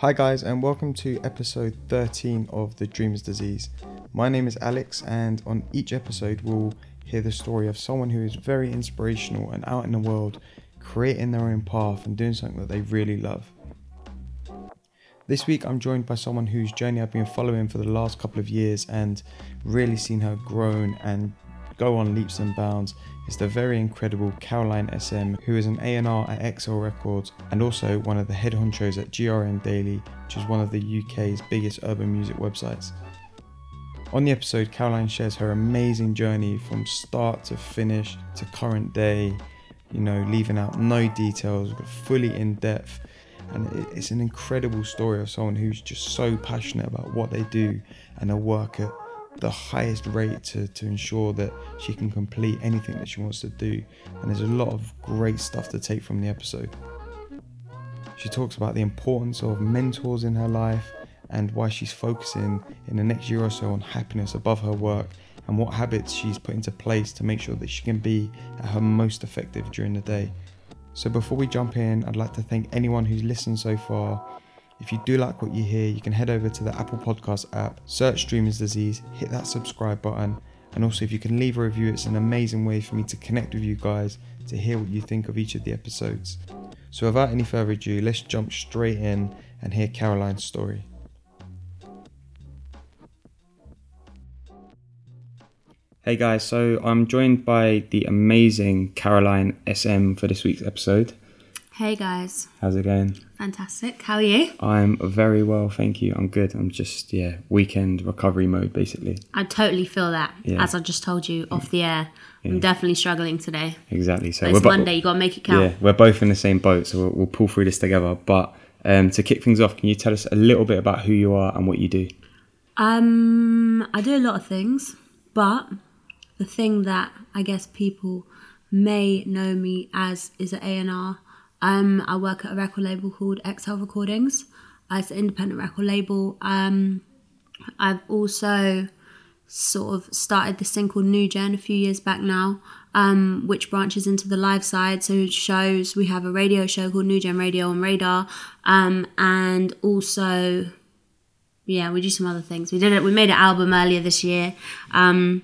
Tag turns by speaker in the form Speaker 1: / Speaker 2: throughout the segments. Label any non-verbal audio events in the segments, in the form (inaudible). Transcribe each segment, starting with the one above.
Speaker 1: Hi, guys, and welcome to episode 13 of The Dreamer's Disease. My name is Alex, and on each episode, we'll hear the story of someone who is very inspirational and out in the world, creating their own path and doing something that they really love. This week, I'm joined by someone whose journey I've been following for the last couple of years and really seen her grown and go on leaps and bounds is the very incredible Caroline SM, who is an A&R at XL Records and also one of the head honchos at GRM Daily, which is one of the UK's biggest urban music websites. On the episode, Caroline shares her amazing journey from start to finish to current day, you know, leaving out no details, fully in depth. And it's an incredible story of someone who's just so passionate about what they do and they work at the highest rate to, to ensure that she can complete anything that she wants to do. And there's a lot of great stuff to take from the episode. She talks about the importance of mentors in her life and why she's focusing in the next year or so on happiness above her work and what habits she's put into place to make sure that she can be at her most effective during the day. So before we jump in, I'd like to thank anyone who's listened so far if you do like what you hear, you can head over to the Apple Podcast app, search Dreamer's Disease, hit that subscribe button, and also if you can leave a review, it's an amazing way for me to connect with you guys to hear what you think of each of the episodes. So without any further ado, let's jump straight in and hear Caroline's story. Hey guys, so I'm joined by the amazing Caroline SM for this week's episode.
Speaker 2: Hey guys.
Speaker 1: How's it going?
Speaker 2: Fantastic. How are you?
Speaker 1: I'm very well, thank you. I'm good. I'm just yeah, weekend recovery mode basically.
Speaker 2: I totally feel that. Yeah. As I just told you off the air, yeah. I'm definitely struggling today.
Speaker 1: Exactly. So
Speaker 2: but it's bo- Monday. You got to make it count.
Speaker 1: Yeah, we're both in the same boat, so we'll, we'll pull through this together. But um, to kick things off, can you tell us a little bit about who you are and what you do?
Speaker 2: Um, I do a lot of things, but the thing that I guess people may know me as is an A&R um, I work at a record label called XL Recordings. Uh, it's an independent record label. Um, I've also sort of started this thing called New Gen a few years back now, um, which branches into the live side. So shows we have a radio show called New Gen Radio on Radar, um, and also yeah, we do some other things. We did it. We made an album earlier this year. Um,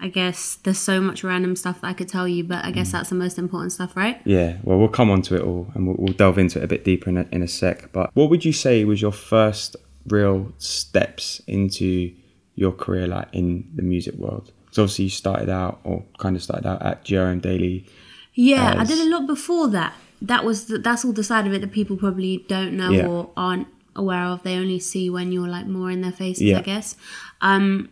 Speaker 2: I guess there's so much random stuff that I could tell you, but I guess mm. that's the most important stuff, right?
Speaker 1: Yeah, well, we'll come on to it all and we'll, we'll delve into it a bit deeper in a, in a sec. But what would you say was your first real steps into your career like in the music world? Because obviously you started out or kind of started out at GRM Daily.
Speaker 2: Yeah, as... I did a lot before that. That was the, that's all the side of it that people probably don't know yeah. or aren't aware of. They only see when you're like more in their faces, yeah. I guess. Um,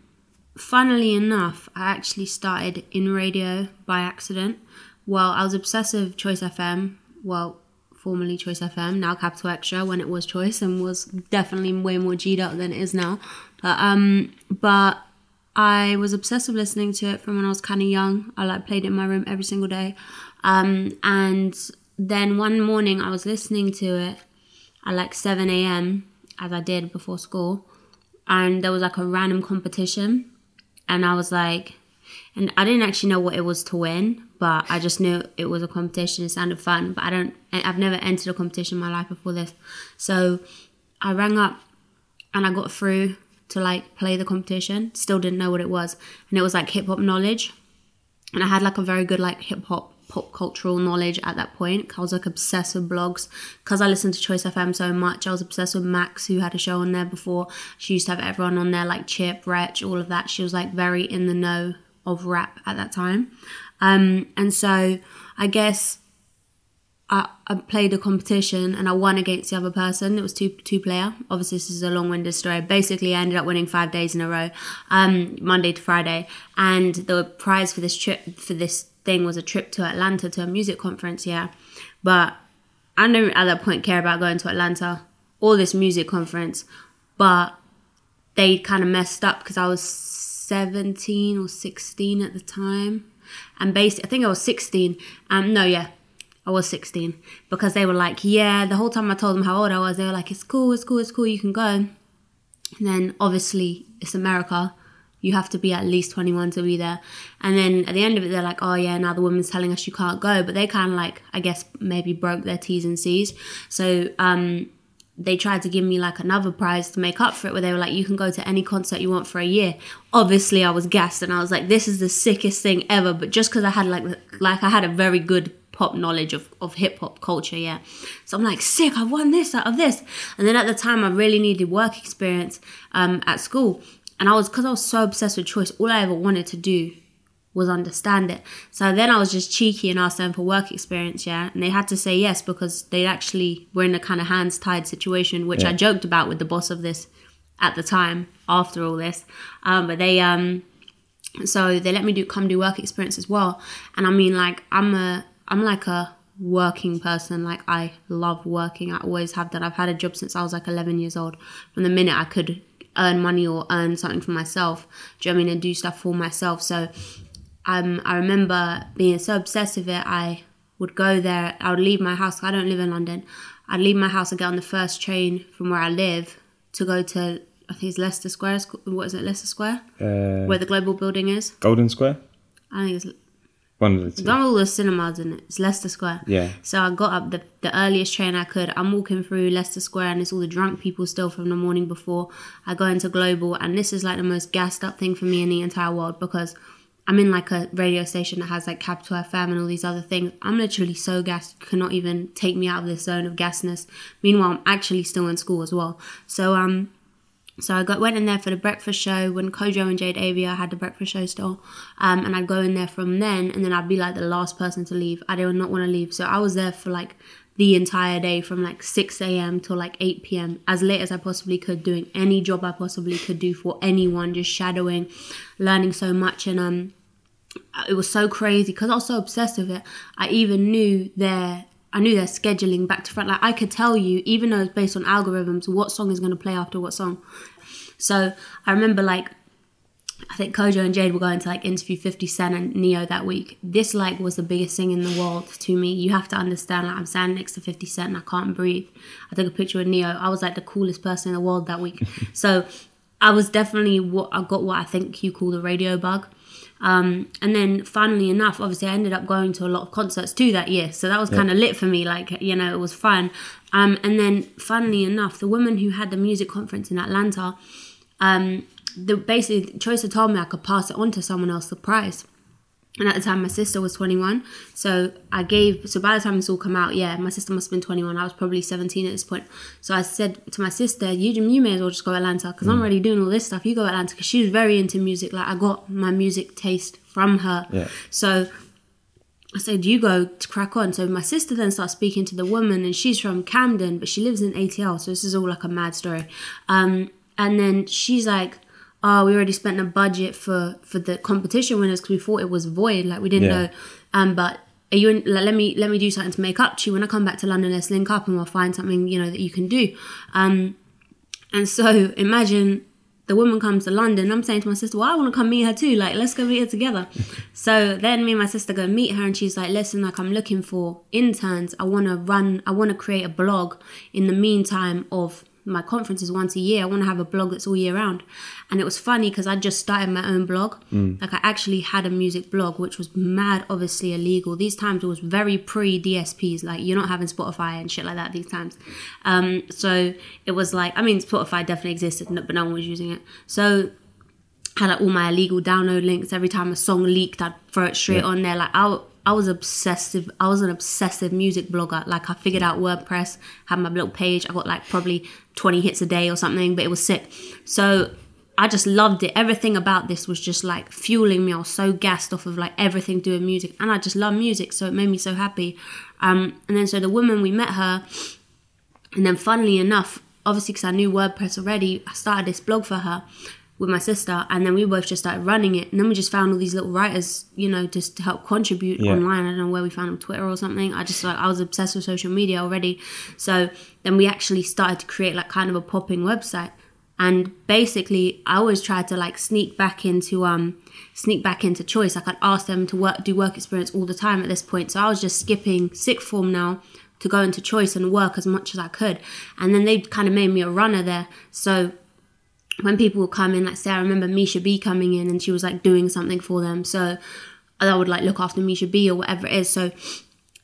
Speaker 2: funnily enough, I actually started in radio by accident. Well, I was obsessive Choice FM. Well, formerly Choice FM, now Capital Extra when it was Choice and was definitely way more G'd up than it is now. But um, but I was obsessed with listening to it from when I was kind of young. I like played it in my room every single day. Um, and then one morning I was listening to it at like 7 a.m. as I did before school, and there was like a random competition and I was like, and I didn't actually know what it was to win, but I just knew it was a competition. It sounded fun, but I don't. I've never entered a competition in my life before this, so I rang up and I got through to like play the competition. Still didn't know what it was, and it was like hip hop knowledge, and I had like a very good like hip hop pop cultural knowledge at that point. I was like obsessed with blogs because I listened to Choice FM so much. I was obsessed with Max, who had a show on there before. She used to have everyone on there, like Chip, Wretch, all of that. She was like very in the know of rap at that time. Um, and so I guess I, I played a competition and I won against the other person. It was two two player. Obviously, this is a long winded story. Basically, I ended up winning five days in a row, um, Monday to Friday, and the prize for this trip for this thing was a trip to Atlanta to a music conference, yeah. But I didn't at that point care about going to Atlanta or this music conference. But they kind of messed up because I was 17 or 16 at the time. And basically, I think I was 16. Um, no, yeah, I was 16 because they were like, yeah, the whole time I told them how old I was, they were like, it's cool, it's cool, it's cool, you can go. And then obviously, it's America you have to be at least 21 to be there. And then at the end of it, they're like, oh yeah, now the woman's telling us you can't go. But they kind of like, I guess, maybe broke their T's and C's. So um, they tried to give me like another prize to make up for it where they were like you can go to any concert you want for a year obviously i was gassed and i was like this is the sickest thing ever but just because i had like like i had a very good pop knowledge of, of hip hop culture, yeah. So I'm like, sick, I won this out of this. And then at the time, I really needed work experience um, at school. And I was, because I was so obsessed with choice, all I ever wanted to do was understand it. So then I was just cheeky and asked them for work experience, yeah. And they had to say yes because they actually were in a kind of hands tied situation, which yeah. I joked about with the boss of this at the time after all this. Um, but they, um, so they let me do come do work experience as well. And I mean, like, I'm a, I'm like a working person. Like, I love working. I always have done. I've had a job since I was like 11 years old. From the minute I could earn money or earn something for myself, do you know I mean? And do stuff for myself. So um, I remember being so obsessed with it. I would go there. I would leave my house. I don't live in London. I'd leave my house and get on the first train from where I live to go to I think it's Leicester Square. What is it, Leicester Square? Uh, where the Global Building is.
Speaker 1: Golden Square.
Speaker 2: I think it's
Speaker 1: one of the two.
Speaker 2: The cinemas in it. It's Leicester Square.
Speaker 1: Yeah.
Speaker 2: So I got up the, the earliest train I could. I'm walking through Leicester Square and it's all the drunk people still from the morning before. I go into Global and this is like the most gassed up thing for me in the entire world because I'm in like a radio station that has like Capital FM and all these other things. I'm literally so gassed, you cannot even take me out of this zone of gasness. Meanwhile, I'm actually still in school as well. So um, so I got went in there for the breakfast show when Kojo and Jade Avia had the breakfast show still, um, and I'd go in there from then, and then I'd be like the last person to leave. I did not want to leave, so I was there for like the entire day from like 6 a.m. till like 8 p.m. as late as I possibly could, doing any job I possibly could do for anyone, just shadowing, learning so much, and um, it was so crazy because I was so obsessed with it. I even knew their I knew their scheduling back to front. Like I could tell you, even though it's based on algorithms, what song is going to play after what song. So I remember like I think Kojo and Jade were going to like interview 50 Cent and Ne-Yo that week. This like was the biggest thing in the world to me. You have to understand like I'm standing next to 50 Cent and I can't breathe. I took a picture with Ne-Yo. I was like the coolest person in the world that week. (laughs) so I was definitely what I got what I think you call the radio bug. Um, and then, funnily enough, obviously, I ended up going to a lot of concerts too that year. So that was yeah. kind of lit for me. Like, you know, it was fun. Um, and then, funnily enough, the woman who had the music conference in Atlanta, um, the basically, Choice had told me I could pass it on to someone else, the prize and at the time my sister was 21 so i gave so by the time this all come out yeah my sister must have been 21 i was probably 17 at this point so i said to my sister you, you may as well just go atlanta because mm. i'm already doing all this stuff you go atlanta because she was very into music like i got my music taste from her
Speaker 1: yeah.
Speaker 2: so I said, you go to crack on. So my sister then starts speaking to the woman, and she's from Camden, but she lives in ATL. So this is all like a mad story. Um, and then she's like, oh, we already spent a budget for for the competition winners because we thought it was void, like we didn't yeah. know. Um, but are you in, like, let me let me do something to make up to you when I come back to London. Let's link up and we'll find something you know that you can do. Um, and so imagine the woman comes to London. I'm saying to my sister, well, I want to come meet her too. Like, let's go meet her together. (laughs) so then me and my sister go meet her, and she's like, listen, like I'm looking for interns. I want to run. I want to create a blog in the meantime of my conference is once a year. I want to have a blog that's all year round. And it was funny because I just started my own blog.
Speaker 1: Mm.
Speaker 2: Like I actually had a music blog, which was mad, obviously illegal. These times it was very pre DSPs. Like you're not having Spotify and shit like that these times. Um, so it was like, I mean, Spotify definitely existed, but no one was using it. So I had like all my illegal download links. Every time a song leaked, I'd throw it straight yeah. on there. Like I I was obsessive. I was an obsessive music blogger. Like I figured out WordPress, had my little page. I got like probably 20 hits a day or something, but it was sick. So I just loved it. Everything about this was just like fueling me. I was so gassed off of like everything doing music, and I just love music, so it made me so happy. Um, and then so the woman we met her, and then funnily enough, obviously because I knew WordPress already, I started this blog for her, with my sister and then we both just started running it and then we just found all these little writers you know just to help contribute yeah. online. I don't know where we found them twitter or something. I just like i was obsessed with social media already. So then we actually started to create like kind of a popping website. And basically i always tried to like sneak back into um sneak back into choice. Like i'd ask them to work do work experience all the time at this point. So i was just skipping sixth form now to go into choice and work as much as i could. And then they kind of made me a runner there. So when people would come in, like say I remember Misha B coming in and she was like doing something for them. So I would like look after Misha B or whatever it is. So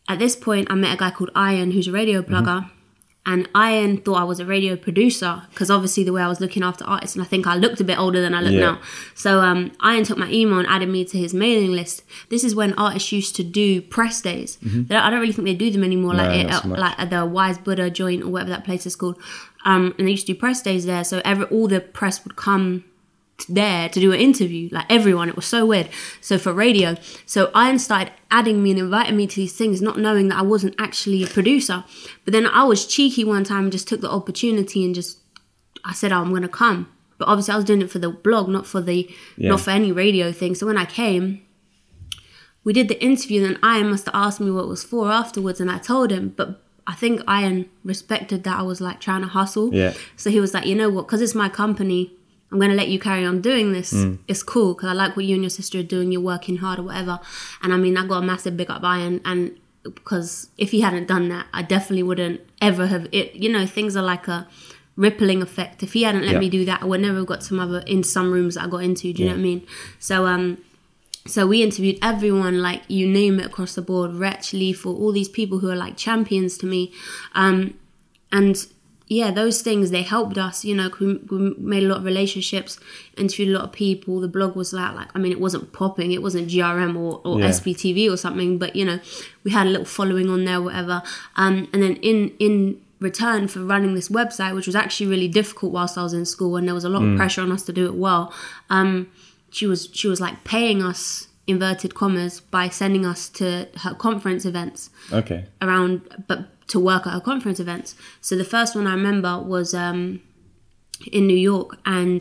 Speaker 2: at this point I met a guy called Ian who's a radio blogger. Mm-hmm. And Ian thought I was a radio producer because obviously the way I was looking after artists, and I think I looked a bit older than I look yeah. now. So um, Ian took my email and added me to his mailing list. This is when artists used to do press days. Mm-hmm. I don't really think they do them anymore, no, like it, uh, like at the Wise Buddha joint or whatever that place is called. Um, and they used to do press days there, so every all the press would come there to do an interview, like everyone. It was so weird. So for radio, so Ian started adding me and inviting me to these things, not knowing that I wasn't actually a producer. But then I was cheeky one time and just took the opportunity and just I said, oh, I'm gonna come. But obviously I was doing it for the blog, not for the yeah. not for any radio thing. So when I came, we did the interview, and Ian must have asked me what it was for afterwards, and I told him. But I think Ian respected that I was like trying to hustle.
Speaker 1: Yeah.
Speaker 2: So he was like, you know what? Because it's my company, I'm going to let you carry on doing this. Mm. It's cool because I like what you and your sister are doing. You're working hard or whatever. And I mean, I got a massive big up Ian. And because if he hadn't done that, I definitely wouldn't ever have it. You know, things are like a rippling effect. If he hadn't let yeah. me do that, I would never have got some other in some rooms that I got into. Do you yeah. know what I mean? So, um, so we interviewed everyone, like you name it across the board, Wretch, Lethal, all these people who are like champions to me. Um, and yeah, those things they helped us. You know, we, we, made a lot of relationships, interviewed a lot of people. The blog was like, like I mean, it wasn't popping, it wasn't GRM or, or yeah. SBTV or something, but you know, we had a little following on there, whatever. Um, and then in in return for running this website, which was actually really difficult whilst I was in school, and there was a lot mm. of pressure on us to do it well. Um, she was she was like paying us inverted commas by sending us to her conference events.
Speaker 1: Okay.
Speaker 2: Around, but to work at her conference events. So the first one I remember was um, in New York, and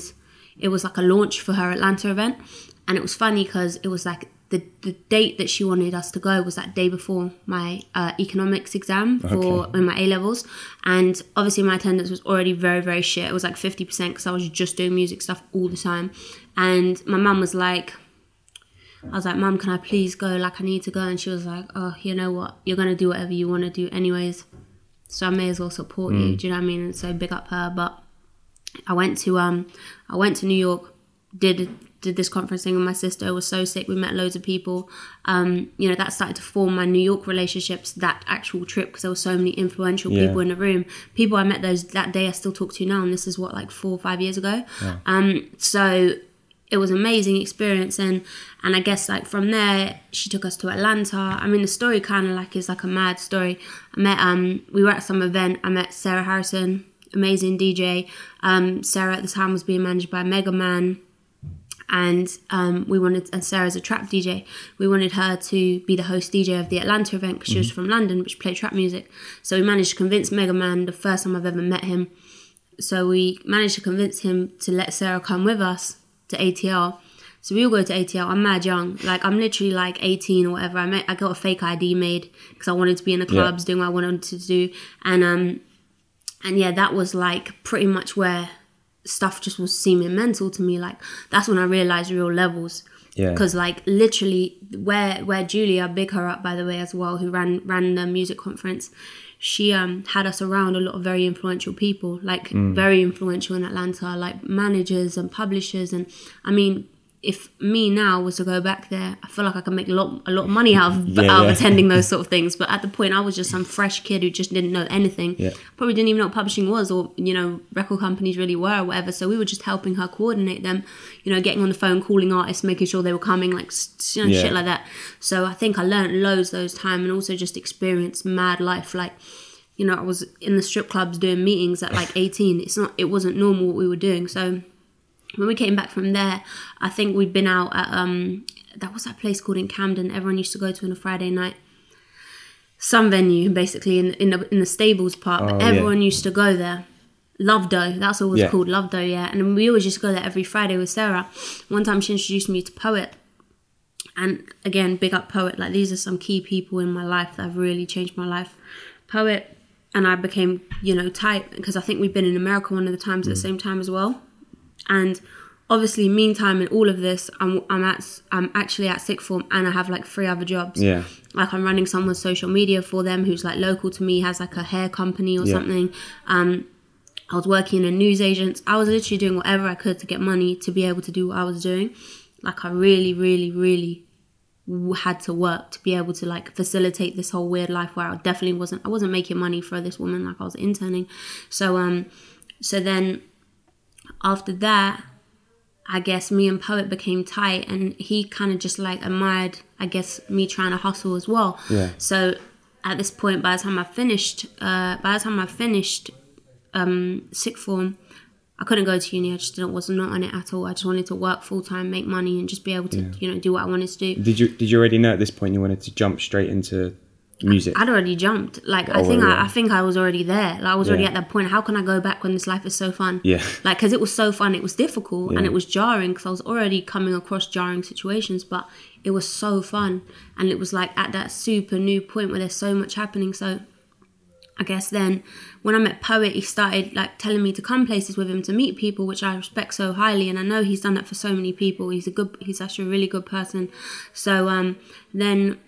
Speaker 2: it was like a launch for her Atlanta event. And it was funny because it was like the, the date that she wanted us to go was that day before my uh, economics exam for okay. in my A levels, and obviously my attendance was already very very shit. It was like fifty percent because I was just doing music stuff all the time, and my mum was like, I was like, Mom, can I please go? Like, I need to go. And she was like, Oh, you know what? You're going to do whatever you want to do, anyways. So I may as well support mm. you. Do you know what I mean? And so big up her. But I went to um, I went to New York, did did this conference thing with my sister. Was so sick. We met loads of people. Um, you know, that started to form my New York relationships. That actual trip because there were so many influential yeah. people in the room. People I met those that day I still talk to now, and this is what like four or five years ago. Yeah. Um, so it was amazing experience and and I guess like from there she took us to Atlanta. I mean the story kind of like is like a mad story. I met um we were at some event. I met Sarah Harrison, amazing DJ. Um, Sarah at the time was being managed by Mega Man. And um, we wanted, and Sarah's a trap DJ. We wanted her to be the host DJ of the Atlanta event because she mm-hmm. was from London, but she played trap music. So we managed to convince Mega Man the first time I've ever met him. So we managed to convince him to let Sarah come with us to ATL. So we all go to ATL. I'm mad young. Like I'm literally like 18 or whatever. I met, I got a fake ID made because I wanted to be in the clubs yeah. doing what I wanted to do. And um and yeah, that was like pretty much where stuff just was seeming mental to me. Like that's when I realized real levels.
Speaker 1: Yeah.
Speaker 2: Because like literally where where Julia, big her up by the way as well, who ran ran the music conference, she um had us around a lot of very influential people, like mm. very influential in Atlanta, like managers and publishers, and I mean if me now was to go back there, I feel like I could make a lot a lot of money out of, (laughs) yeah, out of attending those (laughs) sort of things. But at the point, I was just some fresh kid who just didn't know anything.
Speaker 1: Yeah.
Speaker 2: Probably didn't even know what publishing was, or you know, record companies really were, or whatever. So we were just helping her coordinate them. You know, getting on the phone, calling artists, making sure they were coming, like you know, shit like that. So I think I learned loads those time, and also just experienced mad life, like you know, I was in the strip clubs doing meetings at like 18. It's not, it wasn't normal what we were doing. So when we came back from there, I think we'd been out at um that was that place called in Camden. Everyone used to go to on a Friday night. Some venue, basically in in the, in the stables part, but oh, everyone yeah. used to go there. Love Dough, that's what it was yeah. called, Love Dough, yeah. And we always used to go there every Friday with Sarah. One time she introduced me to Poet. And again, big up Poet. Like these are some key people in my life that have really changed my life. Poet and I became, you know, tight because I think we've been in America one of the times mm. at the mm. same time as well. And obviously, meantime, in all of this, I'm I'm at I'm actually at sixth form, and I have like three other jobs.
Speaker 1: Yeah.
Speaker 2: Like I'm running someone's social media for them, who's like local to me, has like a hair company or yeah. something. Um, I was working in a news agent. I was literally doing whatever I could to get money to be able to do what I was doing. Like I really, really, really had to work to be able to like facilitate this whole weird life where I definitely wasn't I wasn't making money for this woman like I was interning. So um so then after that I guess me and Poet became tight and he kind of just like admired I guess me trying to hustle as well.
Speaker 1: Yeah.
Speaker 2: So at this point by the time I finished uh by the time I finished um sixth form I couldn't go to uni. I just didn't, was not on it at all. I just wanted to work full time, make money, and just be able to, yeah. you know, do what I wanted to do.
Speaker 1: Did you Did you already know at this point you wanted to jump straight into music?
Speaker 2: I'd already jumped. Like oh, I think I, I, think I was already there. Like I was already at that point. How can I go back when this life is so fun?
Speaker 1: Yeah.
Speaker 2: Like because it was so fun. It was difficult yeah. and it was jarring because I was already coming across jarring situations, but it was so fun and it was like at that super new point where there's so much happening. So I guess then when I met Poet, he started like telling me to come places with him to meet people, which I respect so highly, and I know he's done that for so many people. He's a good, he's actually a really good person. So um, then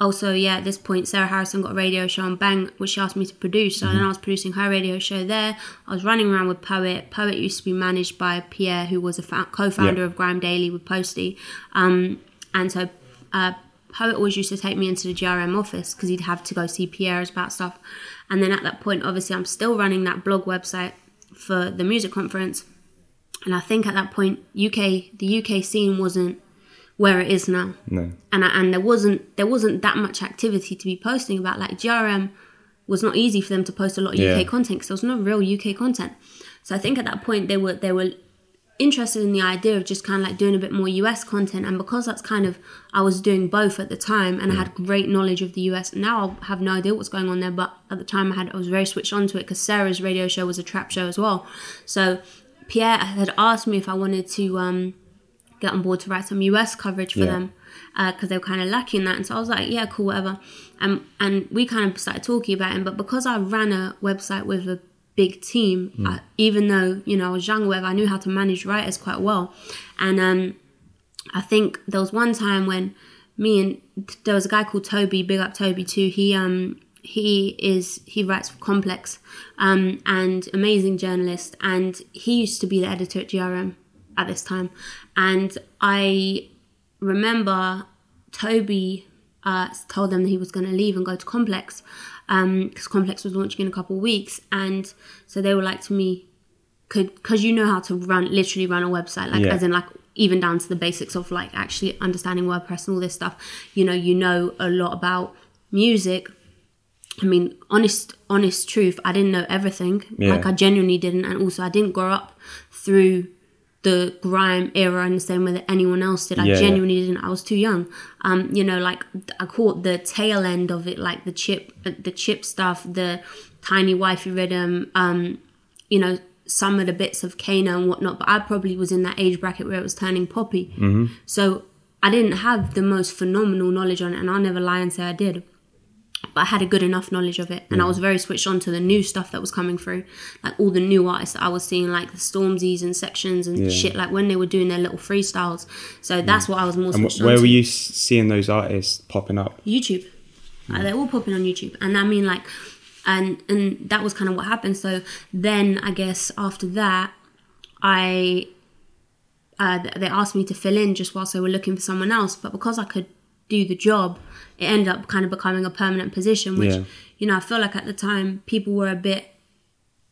Speaker 2: also yeah, at this point, Sarah Harrison got a radio show on Bang, which she asked me to produce. So mm-hmm. then I was producing her radio show there. I was running around with Poet. Poet used to be managed by Pierre, who was a fa- co-founder yep. of Grime Daily with Posty, um, and so. Uh, Poet always used to take me into the GRM office because he'd have to go see Pierre's about stuff. And then at that point, obviously, I'm still running that blog website for the music conference. And I think at that point, UK the UK scene wasn't where it is now.
Speaker 1: No.
Speaker 2: And I, and there wasn't there wasn't that much activity to be posting about. Like GRM was not easy for them to post a lot of yeah. UK content because there was no real UK content. So I think at that point they were they were interested in the idea of just kind of like doing a bit more US content. And because that's kind of, I was doing both at the time and I had great knowledge of the US. Now I have no idea what's going on there, but at the time I had, I was very switched on to it because Sarah's radio show was a trap show as well. So Pierre had asked me if I wanted to um, get on board to write some US coverage for yeah. them because uh, they were kind of lacking that. And so I was like, yeah, cool, whatever. Um, and we kind of started talking about him. But because I ran a website with a big team. Mm. I, even though you know I was young, whatever, I knew how to manage writers quite well. And um, I think there was one time when me and there was a guy called Toby, big up Toby too. He um he is he writes for Complex, um, and amazing journalist, and he used to be the editor at GRM at this time, and I remember Toby uh, told them that he was going to leave and go to Complex, because um, Complex was launching in a couple of weeks, and so they were like to me, "Could because you know how to run literally run a website, like yeah. as in like even down to the basics of like actually understanding WordPress and all this stuff. You know, you know a lot about music." I mean, honest, honest truth. I didn't know everything. Yeah. Like I genuinely didn't, and also I didn't grow up through the grime era in the same way that anyone else did. I yeah, genuinely yeah. didn't. I was too young. Um, you know, like I caught the tail end of it, like the chip, the chip stuff, the tiny wifey rhythm. Um, you know, some of the bits of Kano and whatnot. But I probably was in that age bracket where it was turning poppy.
Speaker 1: Mm-hmm.
Speaker 2: So I didn't have the most phenomenal knowledge on it, and I'll never lie and say I did but I had a good enough knowledge of it, and I was very switched on to the new stuff that was coming through, like all the new artists that I was seeing, like the Stormzy's and sections and yeah. shit, like when they were doing their little freestyles. So that's what I was more.
Speaker 1: And
Speaker 2: switched
Speaker 1: where
Speaker 2: were
Speaker 1: you seeing those artists popping up?
Speaker 2: YouTube. They're all popping on YouTube, and I mean like, and and that was kind of what happened. So then I guess after that, I uh, they asked me to fill in just whilst they were looking for someone else, but because I could do the job it ended up kind of becoming a permanent position, which yeah. you know I feel like at the time people were a bit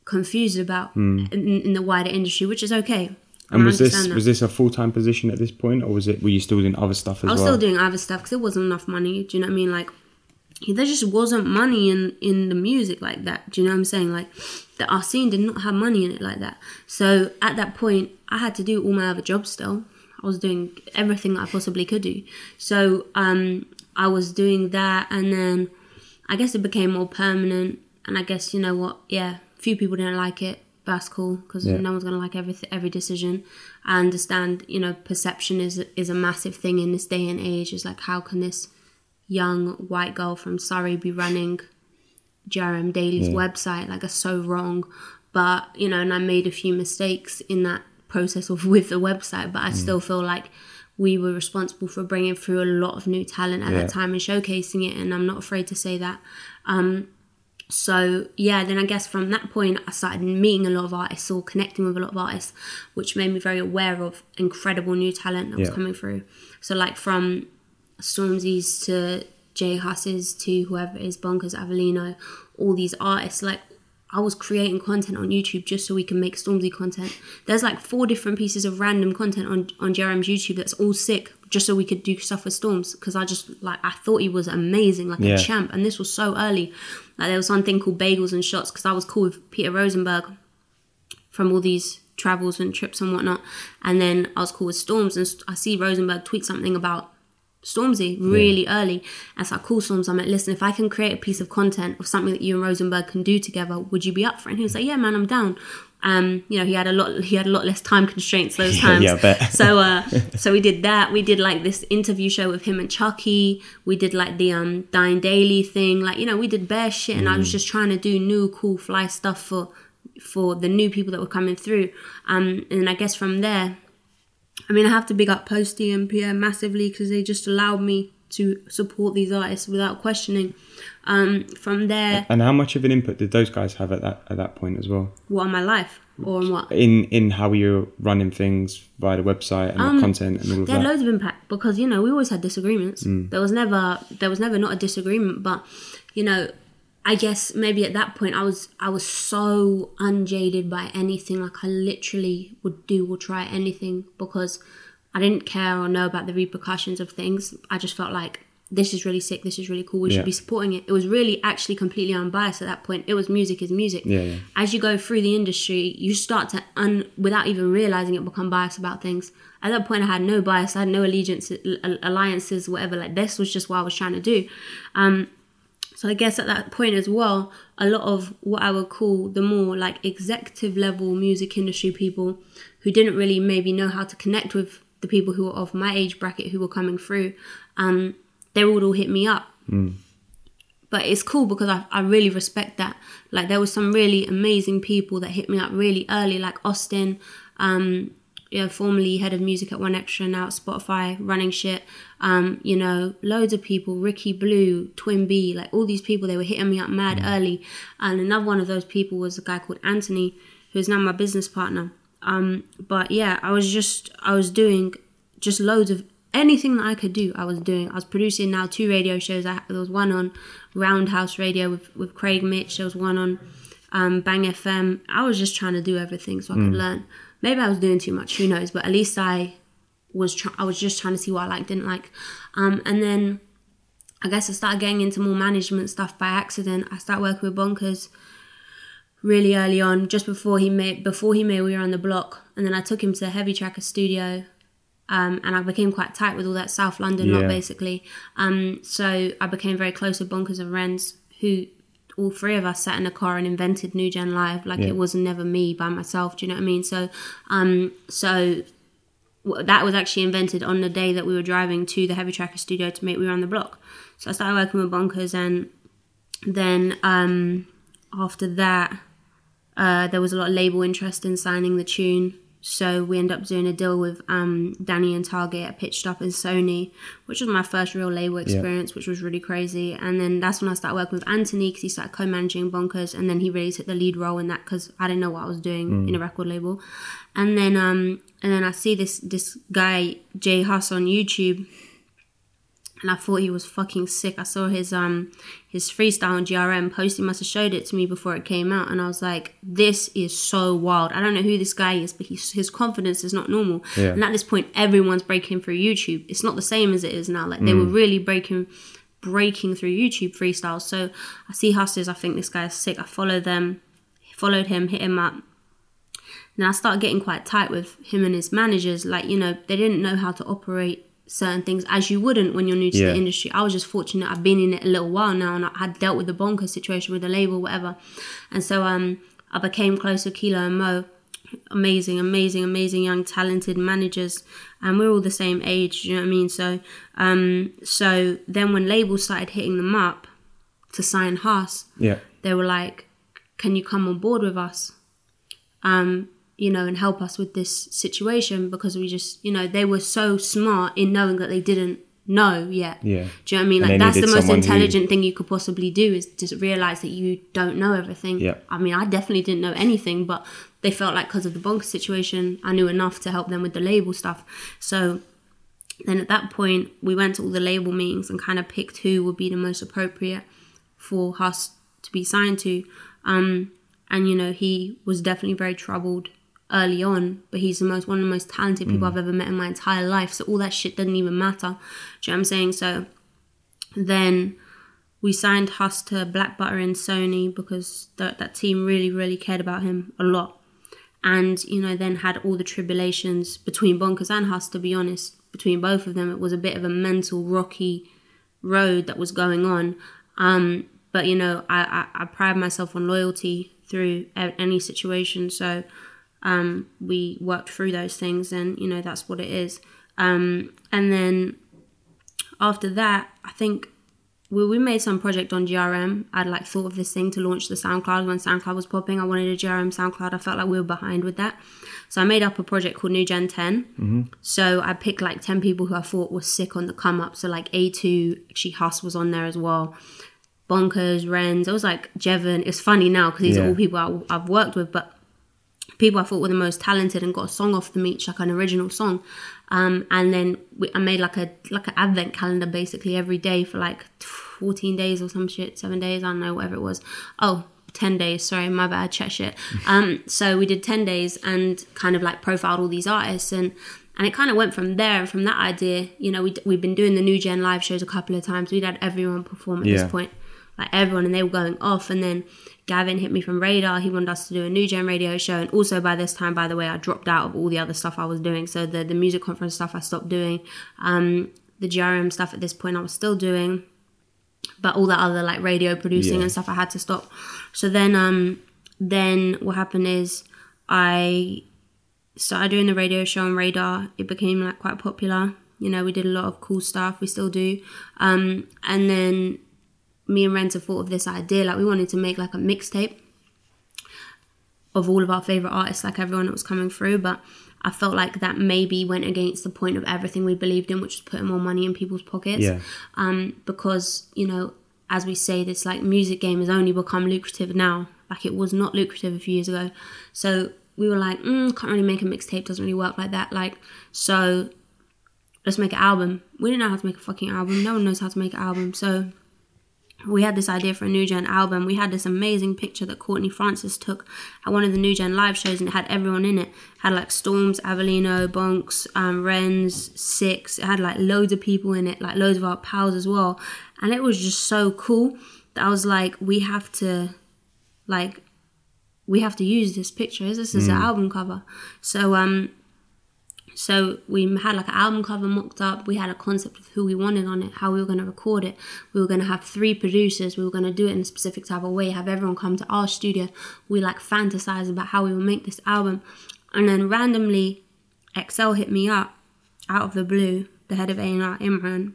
Speaker 2: confused about
Speaker 1: mm.
Speaker 2: in, in, the wider industry, which is okay.
Speaker 1: And was this that. was this a full time position at this point, or was it? Were you still doing other stuff as well?
Speaker 2: I was well? still doing other stuff because there wasn't enough money. Do you know what I mean? Like there just wasn't money in in the music like that. Do you know what I'm saying? Like the our scene did not have money in it like that. So at that point, I had to do all my other jobs still. I was doing everything I possibly could do. So um, I was doing that, and then I guess it became more permanent. And I guess you know what? Yeah, few people didn't like it, but that's cool because yeah. no one's gonna like every every decision. I understand. You know, perception is is a massive thing in this day and age. Is like how can this young white girl from Surrey be running GRM Daily's yeah. website? Like, it's so wrong. But you know, and I made a few mistakes in that process of with the website, but I mm. still feel like we were responsible for bringing through a lot of new talent at yeah. that time and showcasing it and i'm not afraid to say that um, so yeah then i guess from that point i started meeting a lot of artists or connecting with a lot of artists which made me very aware of incredible new talent that yeah. was coming through so like from Stormzy's to J Hus's to whoever is Bonkaz Avelino, all these artists. Like I was creating content on YouTube just so we can make Stormzy content. There's like four different pieces of random content on on Jerem's YouTube that's all sick, just so we could do stuff with Storms. Because I just like I thought he was amazing, like yeah. a champ, and this was so early. Like there was one thing called Bagels and Shots because I was cool with Peter Rosenberg from all these travels and trips and whatnot, and then I was cool with Storms, and I see Rosenberg tweet something about Stormzy really yeah. early. And so I called Storms. I'm like, listen, if I can create a piece of content of something that you and Rosenberg can do together, would you be up for it? And he was like, yeah, man, I'm down. Um, you know, he had a lot. He had a lot less time constraints those (laughs) times. yeah, bet. (laughs) so, uh, (laughs) so we did that. We did like this interview show with him and Chucky. We did like the um Dine Daily thing. Like, you know, we did bare shit, and mm. I was mm. just trying to do new, cool, fly stuff for for the new people that were coming through. Um, and I guess from there, I mean, I have to big up Posty and Pierre massively because they just allowed me to support these artists without questioning. Um, from there,
Speaker 1: and how much of an input did those guys have at that at that point as well?
Speaker 2: What on my life or on what?
Speaker 1: In in how you're running things via the website and um, the content and all of
Speaker 2: that. They had loads of impact because you know we always had disagreements. Mm. There was never there was never not a disagreement, but you know I guess maybe at that point I was I was so unjaded by anything like I literally would do or try anything because I didn't care or know about the repercussions of things. I just felt like this is really sick, this is really cool, we yeah. should be supporting it. It was really actually completely unbiased at that point. It was music is music.
Speaker 1: Yeah, yeah.
Speaker 2: As you go through the industry, you start to un without even realizing it become biased about things. At that point I had no bias, I had no allegiance alliances, whatever. Like this was just what I was trying to do. Um so I guess at that point as well, a lot of what I would call the more like executive level music industry people who didn't really maybe know how to connect with the people who were of my age bracket who were coming through, um, they would all hit me up.
Speaker 1: Mm.
Speaker 2: But it's cool because I, I really respect that. Like there was some really amazing people that hit me up really early, like Austin, um, you know, formerly head of music at 1Xtra, now at Spotify, running shit. Um, you know, loads of people, Ricky Blue, Twin B, like all these people, they were hitting me up mad mm. early. And another one of those people was a guy called Anthony, who's now my business partner. Um, but yeah, I was just, I was doing just loads of anything that I could do, I was doing. I was producing now two radio shows. I, there was one on Roundhouse Radio with, with Craig Mitch, there was one on um, Bang FM. I was just trying to do everything so I mm. could learn maybe I was doing too much. Who knows? But at least I was try- I was just trying to see what I like, didn't like. Um, and then I guess I started getting into more management stuff by accident. I started working with Bonkaz really early on, just before he made before he made We Were on the Block, and then I took him to Heavy Tracker Studio. Um, and I became quite tight with all that South London yeah. lot, basically. Um, so I became very close with Bonkaz and Renz, who all three of us sat in a car and invented New Gen Live. Like yeah. it was never me by myself. Do you know what I mean? So, um, so that was actually invented on the day that we were driving to the Heavy Tracker studio to make We Were on the Block. So I started working with Bonkaz, and then um, after that, uh, there was a lot of label interest in signing the tune. So we end up doing a deal with um, Danny and Target at Pitched Up and Sony, which was my first real label experience, yeah. which was really crazy. And then that's when I started working with Anthony because he started co-managing Bonkaz, and then he really took the lead role in that because I didn't know what I was doing mm. in a record label. And then um, and then I see this this guy J Hus on YouTube and I thought he was fucking sick. I saw his um his freestyle on GRM post. He must have showed it to me before it came out, and I was like, "This is so wild." I don't know who this guy is, but he's, his confidence is not normal.
Speaker 1: Yeah.
Speaker 2: And at this point, everyone's breaking through YouTube. It's not the same as it is now. Like mm. they were mm. really breaking breaking through YouTube freestyles. So I see hustlers. I think this guy is sick. I follow them, followed him, hit him up. Then I started getting quite tight with him and his managers. Like you know, they didn't know how to operate certain things as you wouldn't when you're new to yeah. the industry. I was just fortunate. I've been in it a little while now, and I had dealt with the bonker situation with the label, whatever. And so um, I became close with Kilo and Mo. Amazing, amazing, amazing young talented managers, and we're all the same age. You know what I mean? So, um, so then when labels started hitting them up to sign Hus,
Speaker 1: yeah,
Speaker 2: they were like, "Can you come on board with us?" Um, you know, and help us with this situation because we just, you know, they were so smart in knowing that they didn't know yet.
Speaker 1: Yeah.
Speaker 2: Do you know what I mean? Like that's the most intelligent who... thing you could possibly do is just realize that you don't know everything.
Speaker 1: Yeah.
Speaker 2: I mean, I definitely didn't know anything, but they felt like because of the bonker situation, I knew enough to help them with the label stuff. So then at that point, we went to all the label meetings and kind of picked who would be the most appropriate for us to be signed to. Um, and you know, he was definitely very troubled early on, but he's the most one of the most talented people mm. I've ever met in my entire life. So all that shit doesn't even matter. Do you know what I'm saying? So then we signed Hus to Black Butter and Sony because that that team really, really cared about him a lot. And, you know, then had all the tribulations between Bonkaz and Hus, to be honest, between both of them. It was a bit of a mental, rocky road that was going on. Um, but, you know, I, I, I pride myself on loyalty through any situation. So um, we worked through those things, and you know that's what it is. Um, and then after that, I think we, we made some project on GRM. I'd like thought of this thing to launch the SoundCloud when SoundCloud was popping. I wanted a GRM SoundCloud. I felt like we were behind with that. So I made up a project called New Gen 10. Mm-hmm. So I picked like 10 people who I thought were sick on the come up. So like A2, actually Hus was on there as well. Bonkaz, Renz. It was like Jevon. It's funny now because these yeah. are all people I, I've worked with, but people I thought were the most talented and got a song off them each, like an original song. Um, and then we, I made like a like an advent calendar basically every day for like 14 days or some shit, seven days, I don't know, whatever it was. Oh, 10 days, sorry, my bad, chat shit. (laughs) Um, so we did 10 days and kind of like profiled all these artists and and it kind of went from there and from that idea, you know, we, we've been doing the new gen live shows a couple of times. We'd had everyone perform at yeah. this point, like everyone, and they were going off. And then Gavin hit me from Radar. He wanted us to do a new gen radio show. And also by this time, by the way, I dropped out of all the other stuff I was doing. So the, the music conference stuff I stopped doing. Um, the GRM stuff at this point I was still doing. But all that other like radio producing yeah. and stuff I had to stop. So then um then what happened is I started doing the radio show on Radar. It became like quite popular. You know, we did a lot of cool stuff. We still do. Um, and then me and Renta thought of this idea. Like we wanted to make like a mixtape of all of our favorite artists, like everyone that was coming through. But I felt like that maybe went against the point of everything we believed in, which was putting more money in people's pockets.
Speaker 1: Yeah.
Speaker 2: Um, because you know, as we say, this like music game has only become lucrative now. Like it was not lucrative a few years ago. So we were like, mm, can't really make a mixtape. Doesn't really work like that. Like so. Let's make an album. We didn't know how to make a fucking album. No one knows how to make an album. So we had this idea for a New Gen album. We had this amazing picture that Courtney Francis took at one of the New Gen live shows, and it had everyone in it. it had like Storms, Avelino, Bonks, um, Renz, Six. It had like loads of people in it, like loads of our pals as well. And it was just so cool that I was like, we have to, like, we have to use this picture. This is mm. an album cover. So um, so we had like an album cover mocked up. We had a concept of who we wanted on it, how we were going to record it. We were going to have three producers. We were going to do it in a specific type of way. Have everyone come to our studio. We like fantasize about how we will make this album, and then randomly, XL hit me up out of the blue. The head of A and R, Imran,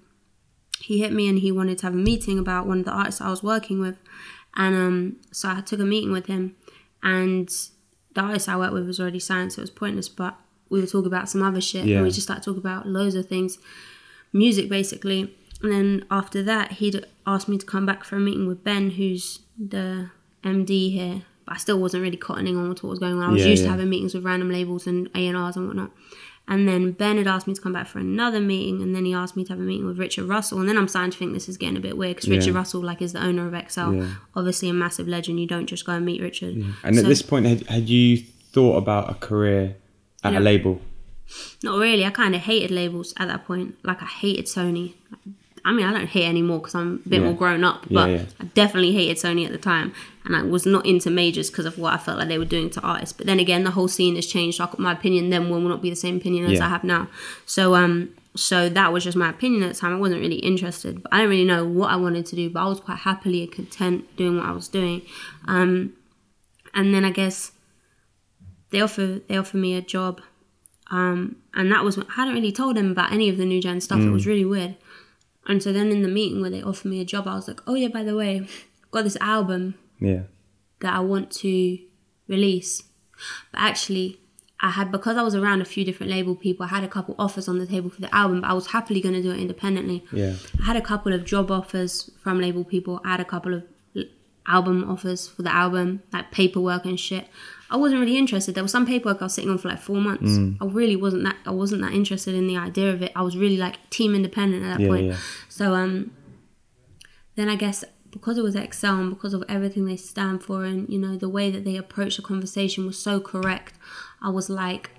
Speaker 2: he hit me and he wanted to have a meeting about one of the artists I was working with, and um, so I took a meeting with him, and the artist I worked with was already signed, so it was pointless, but we would talk about some other shit. Yeah. And we just started talking about loads of things, music basically. And then after that, he'd asked me to come back for a meeting with Ben, who's the MD here. But I still wasn't really cottoning on what was going on. I was yeah, used yeah. to having meetings with random labels and A&Rs and whatnot. And then Ben had asked me to come back for another meeting, and then he asked me to have a meeting with Richard Russell. And then I'm starting to think this is getting a bit weird because. Richard Russell, like, is the owner of yeah. obviously a massive legend. You don't just go and meet Richard.
Speaker 1: And so, at this point, had, had you thought about a career at yeah. a label?
Speaker 2: Not really. I kind of hated labels at that point. Like I hated Sony. I mean, I don't hate anymore because I'm a bit yeah. more grown up, but yeah. I definitely hated Sony at the time, and I was not into majors because of what I felt like they were doing to artists. But then again, the whole scene has changed. So my opinion then will not be the same opinion as I have now. So, um, so that was just my opinion at the time. I wasn't really interested, but I didn't really know what I wanted to do. But I was quite happily and content doing what I was doing. Um, and then I guess they offer they offer me a job um, and that was I hadn't really told them about any of the new gen stuff. Mm. It was really weird. And so then in the meeting where they offered me a job, I was like, "Oh yeah, by the way, I've got this album,
Speaker 1: yeah,
Speaker 2: that I want to release." But actually, I had because I was around a few different label people. I had a couple offers on the table for the album, but I was happily going to do it independently.
Speaker 1: Yeah,
Speaker 2: I had a couple of job offers from label people. I had a couple of album offers for the album, like paperwork and shit. I wasn't really interested. There was some paperwork I was sitting on for like four months.
Speaker 1: Mm.
Speaker 2: I really wasn't that. I wasn't that interested in the idea of it. I was really like team independent at that
Speaker 1: Yeah,
Speaker 2: point.
Speaker 1: yeah.
Speaker 2: So um, then I guess because it was XL and because of everything they stand for and you know the way that they approach the conversation was so correct, I was like,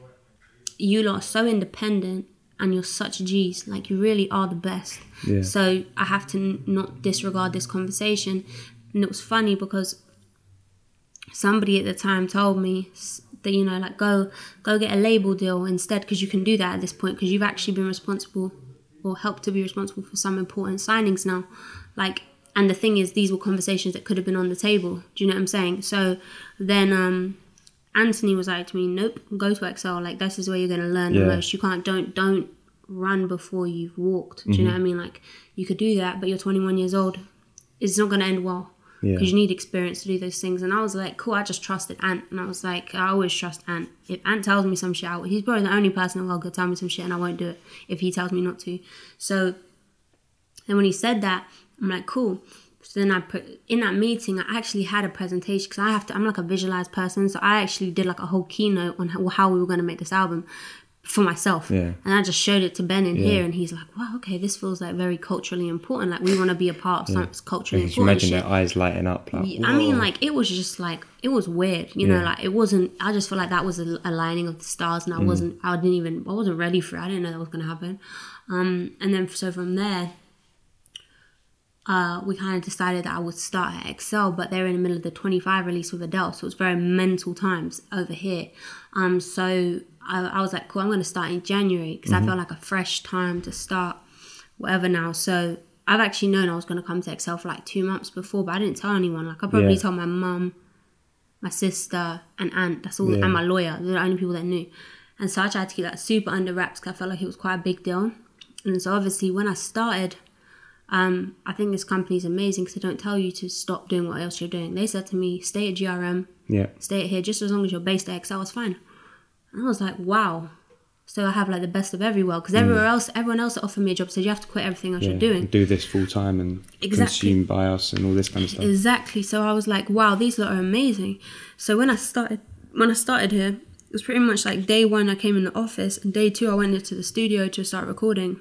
Speaker 2: you lot are so independent and you're such G's. Like you really are the best.
Speaker 1: Yeah.
Speaker 2: So I have to n- not disregard this conversation. And it was funny because somebody at the time told me that you know like go go get a label deal instead because you can do that at this point because you've actually been responsible or helped to be responsible for some important signings now. Like and the thing is these were conversations that could have been on the table. Do you know what i'm saying? So then um anthony was like to me nope go to XL. Like this is where you're going to learn
Speaker 1: Yeah.
Speaker 2: the most. You can't don't don't run before you've walked. Do you know what i mean? Like you could do that but you're 21 years old. It's not going to end well
Speaker 1: Yeah.
Speaker 2: because you need experience to do those things. And I was like, cool, I just trusted Ant. And I was like, I always trust Ant. If Ant tells me some shit, I, he's probably the only person in the world could tell me some shit and I won't do it if he tells me not to. So then when he said that, I'm like, cool. So then I put in that meeting, I actually had a presentation because I have to. I'm like a visualized person, so I actually did like a whole keynote on how, how we were going to make this album for myself.
Speaker 1: Yeah.
Speaker 2: And I just showed it to Ben in
Speaker 1: Yeah.
Speaker 2: here, and he's like, "Wow, okay, this feels like very culturally important. Like we want to be a part of something that's culturally
Speaker 1: You
Speaker 2: important."
Speaker 1: imagine
Speaker 2: shit."
Speaker 1: their eyes lighting up. Like,
Speaker 2: I mean, like it was just like it was weird, you know. Like it wasn't. I just feel like that was a aligning of the stars, and I wasn't. I didn't even. I wasn't ready for it. I didn't know that was gonna happen. Um, and then so from there, uh, we kind of decided that I would start at XL, but they're in the middle of the 25 release with Adele, so it's very mental times over here. Um, so I, I was like, cool, I'm going to start in January because I felt like a fresh time to start whatever now. So I've actually known I was going to come to XL for like two months before, but I didn't tell anyone. Like I probably
Speaker 1: Yeah.
Speaker 2: told my mum, my sister, and aunt. That's all,
Speaker 1: Yeah.
Speaker 2: and my lawyer. They're the only people that knew. And so I tried to keep that super under wraps because I felt like it was quite a big deal. And so obviously when I started, um, I think this company's amazing because they don't tell you to stop doing what else you're doing. They said to me, stay at GRM,
Speaker 1: yeah,
Speaker 2: stay at here, just as long as you're based at XL, it's fine. And I was like, wow. So I have like the best of every world because everywhere else, everyone else that offered me a job said you have to quit everything else
Speaker 1: Mm. yeah.
Speaker 2: you're doing.
Speaker 1: Do this full time and
Speaker 2: Exactly.
Speaker 1: consumed by us and all this kind of stuff.
Speaker 2: Exactly. So I was like, wow, these lot are amazing. So when I started, when I started here, it was pretty much like day one I came in the office, and day two I went into the studio to start recording,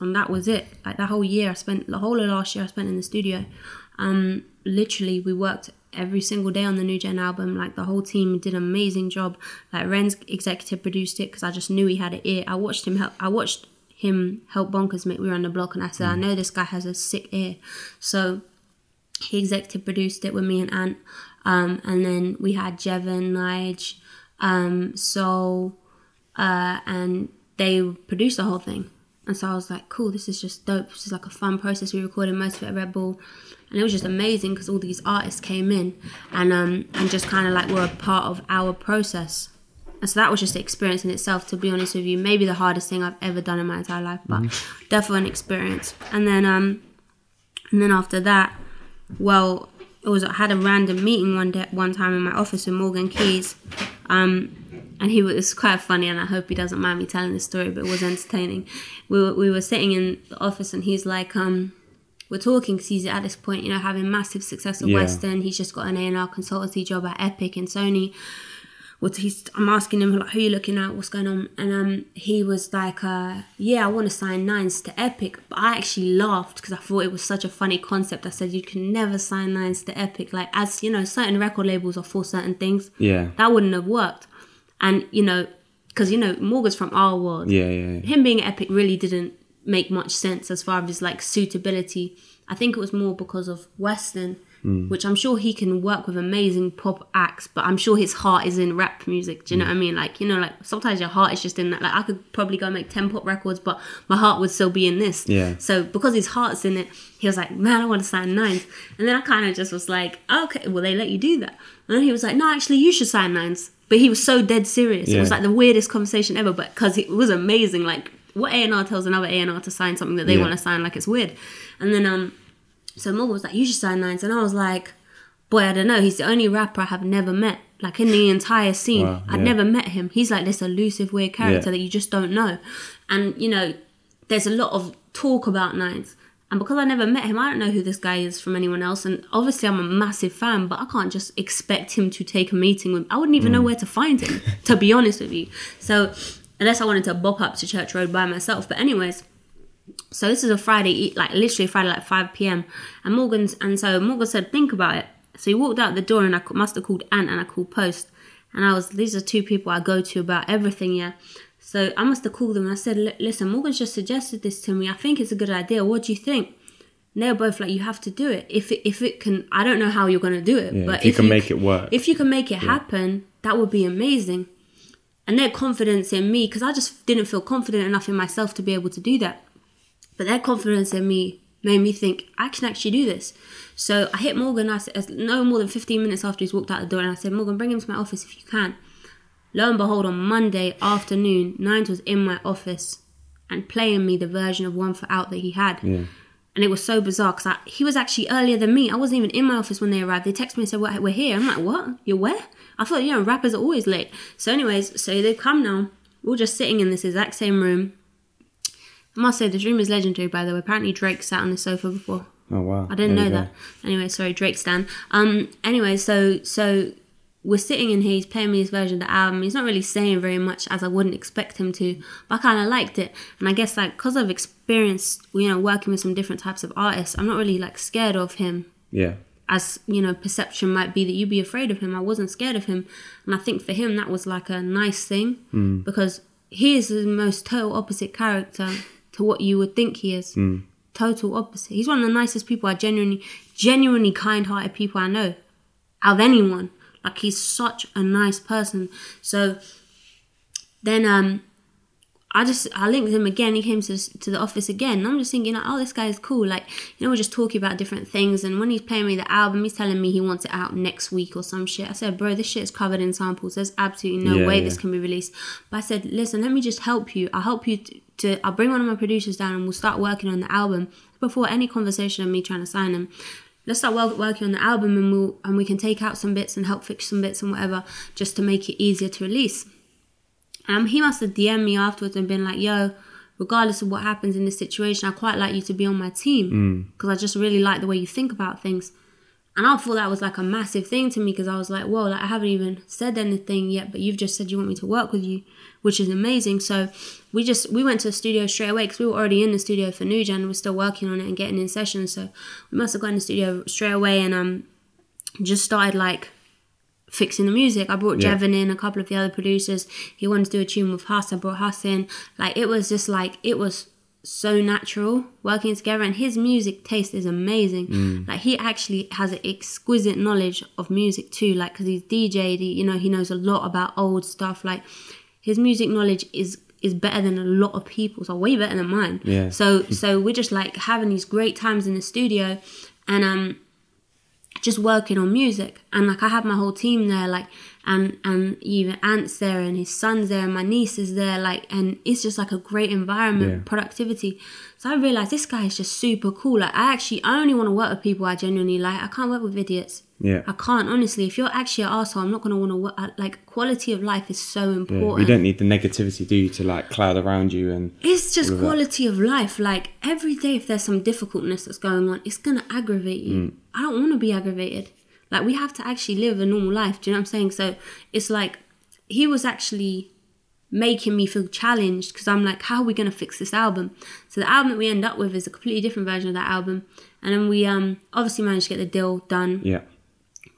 Speaker 2: and that was it. Like that whole year I spent, the whole of last year I spent in the studio. Um, literally we worked every single day on the new gen album. Like the whole team did an amazing job. Like Ren's executive produced it because I just knew he had an ear. I watched him help. I watched him help Bonkaz make We Were on the Block, and I said, I know this guy has a sick ear. So he executive produced it with me and Ant. Um, and then we had Jevon, Nige, um, Soul, uh, and they produced the whole thing. And so I was like, cool, this is just dope. This is like a fun process. We recorded most of it at Red Bull. And it was just amazing because all these artists came in and um, and just kind of like were a part of our process. And so that was just the experience in itself, to be honest with you. Maybe the hardest thing I've ever done in my entire life, but definitely an experience. And then um, and then after that, well, it was I had a random meeting one day, one time in my office with Morgan Keys, um, and he was quite funny, and I hope he doesn't mind me telling this story, but it was entertaining. We were, we were sitting in the office, and he's like, um, we're talking because he's at this point, you know, having massive success at
Speaker 1: Yeah.
Speaker 2: Western. He's just got an A&R consultancy job at Epic and Sony. What he's, I'm asking him like, who you looking at? What's going on? And um, he was like, uh, yeah, I want to sign nines to Epic. But I actually laughed because I thought it was such a funny concept. I said you can never sign nines to Epic. Like as you know, certain record labels are for certain things.
Speaker 1: Yeah,
Speaker 2: That wouldn't have worked. And you know, because you know, Morgan's from our world
Speaker 1: yeah, yeah, yeah.
Speaker 2: him being epic really didn't make much sense as far as his like suitability. I think it was more because of Western, hmm. which I'm sure he can work with amazing pop acts, but I'm sure his heart is in rap music. Do you know hmm. what I mean? Like, you know, like sometimes your heart is just in that. Like, I could probably go make 10 pop records, but my heart would still be in this.
Speaker 1: Yeah.
Speaker 2: So, because his heart's in it, he was like, man, I want to sign nines. And then I kind of just was like, okay, well, they let you do that. And then he was like, no, actually, you should sign nines. But he was so dead serious. It was like the weirdest conversation ever, but because it was amazing. Like, what A&R tells another A&R to sign something that they
Speaker 1: Yeah.
Speaker 2: want to sign, like it's weird. And then, um, so Morgan was like, you should sign nines. And I was like, boy, I don't know. He's the only rapper I have never met. Like in the entire scene,
Speaker 1: Wow,
Speaker 2: I'd never met him. He's like this elusive, weird character
Speaker 1: Yeah.
Speaker 2: that you just don't know. And, you know, there's a lot of talk about nines. And because I never met him, I don't know who this guy is from anyone else. And obviously, I'm a massive fan, but I can't just expect him to take a meeting with. Me. I wouldn't even mm. know where to find him, to be honest with you. So, unless I wanted to bop up to Church Road by myself. But anyways, so this is a Friday, like literally Friday, like 5 p.m. And Morgan's, and so Morgan said, think about it. So he walked out the door, and I must have called Ant and I called Post. And I was, these are two people I go to about everything, yeah. So I must have called them and I said, listen, Morgan's just suggested this to me. I think it's a good idea. What do you think? And they were both like, you have to do it. If it, if it can, I don't know how you're going to do it,
Speaker 3: yeah,
Speaker 2: but
Speaker 3: if you can you, make it work,
Speaker 2: if you can make it yeah. happen, that would be amazing. And their confidence in me, because I just didn't feel confident enough in myself to be able to do that. But their confidence in me made me think I can actually do this. So I hit Morgan. I said, no more than 15 minutes after he's walked out the door, and I said, Morgan, bring him to my office if you can. Lo and behold, on Monday afternoon, Nines was in my office and playing me the version of One Foot Out that he had.
Speaker 3: Yeah.
Speaker 2: And it was so bizarre because he was actually earlier than me. I wasn't even in my office when they arrived. They texted me and said, well, We're here. I'm like, What? You're where? I thought, you know, rappers are always late. So, anyways, so they've come now. We're all just sitting in this exact same room. I must say, the dream is legendary, by the way. Apparently, Drake sat on the sofa before.
Speaker 3: Oh wow!
Speaker 2: I didn't there know that. Anyway, sorry, Drake Stan. Um. Anyway, so so we're sitting in here, he's playing me his version of the album. He's not really saying very much as I wouldn't expect him to, but I kind of liked it. And I guess like because I've experienced, you know, working with some different types of artists, I'm not really like scared of him.
Speaker 3: Yeah.
Speaker 2: As you know, perception might be that you'd be afraid of him. I wasn't scared of him, and I think for him that was like a nice thing
Speaker 3: mm.
Speaker 2: because he is the most total opposite character to what you would think he is.
Speaker 3: Mm.
Speaker 2: Total opposite. He's one of the nicest people I genuinely, genuinely kind-hearted people I know, out of anyone. Like he's such a nice person. So then um I just I linked him again. He came to to the office again. I'm just thinking, like, oh, this guy is cool. Like, you know, we're just talking about different things. And when he's playing me the album, he's telling me he wants it out next week or some shit. I said, bro, this shit is covered in samples. There's absolutely no yeah, way yeah. this can be released. But I said, listen, let me just help you. I'll help you to, to. I'll bring one of my producers down and we'll start working on the album before any conversation of me trying to sign him let's start working on the album and we'll and we can take out some bits and help fix some bits and whatever just to make it easier to release. Um, he must have DM'd me afterwards and been like, "Yo, regardless of what happens in this situation, I quite like you to be on my team because
Speaker 3: mm.
Speaker 2: I just really like the way you think about things." And I thought that was like a massive thing to me because I was like, whoa, like I haven't even said anything yet, but you've just said you want me to work with you, which is amazing. So we just, we went to the studio straight away because we were already in the studio for New Gen. We're still working on it and getting in sessions. So we must have gone in the studio straight away and um, just started like fixing the music. I brought yeah. Jevon in, a couple of the other producers. He wanted to do a tune with Hus. I brought Hus in. Like it was just like, it was so natural working together and his music taste is amazing.
Speaker 3: Mm.
Speaker 2: like he actually has an exquisite knowledge of music too like because he's dj you know he knows a lot about old stuff like his music knowledge is is better than a lot of people's or way better than mine.
Speaker 3: Yeah.
Speaker 2: So so we're just like having these great times in the studio and um just working on music. And like i have my whole team there like and and even aunt's there and his son's there and my niece is there like and it's just like a great environment yeah. productivity. So I realized this guy is just super cool. Like I actually I only want to work with people I genuinely like. I can't work with idiots.
Speaker 3: Yeah. I
Speaker 2: can't honestly. If you're actually an asshole I'm not going to want to work like quality of life is so important.
Speaker 3: yeah. you don't need the negativity do you to like cloud around you and
Speaker 2: it's just quality of, of life. Like every day if there's some difficultness that's going on it's going to aggravate you.
Speaker 3: Mm.
Speaker 2: I don't want to be aggravated like we have to actually live a normal life. Do you know what I'm saying? So it's like he was actually making me feel challenged because I'm like, how are we gonna fix this album? So the album that we end up with is a completely different version of that album, and then we um obviously managed to get the deal done.
Speaker 3: Yeah.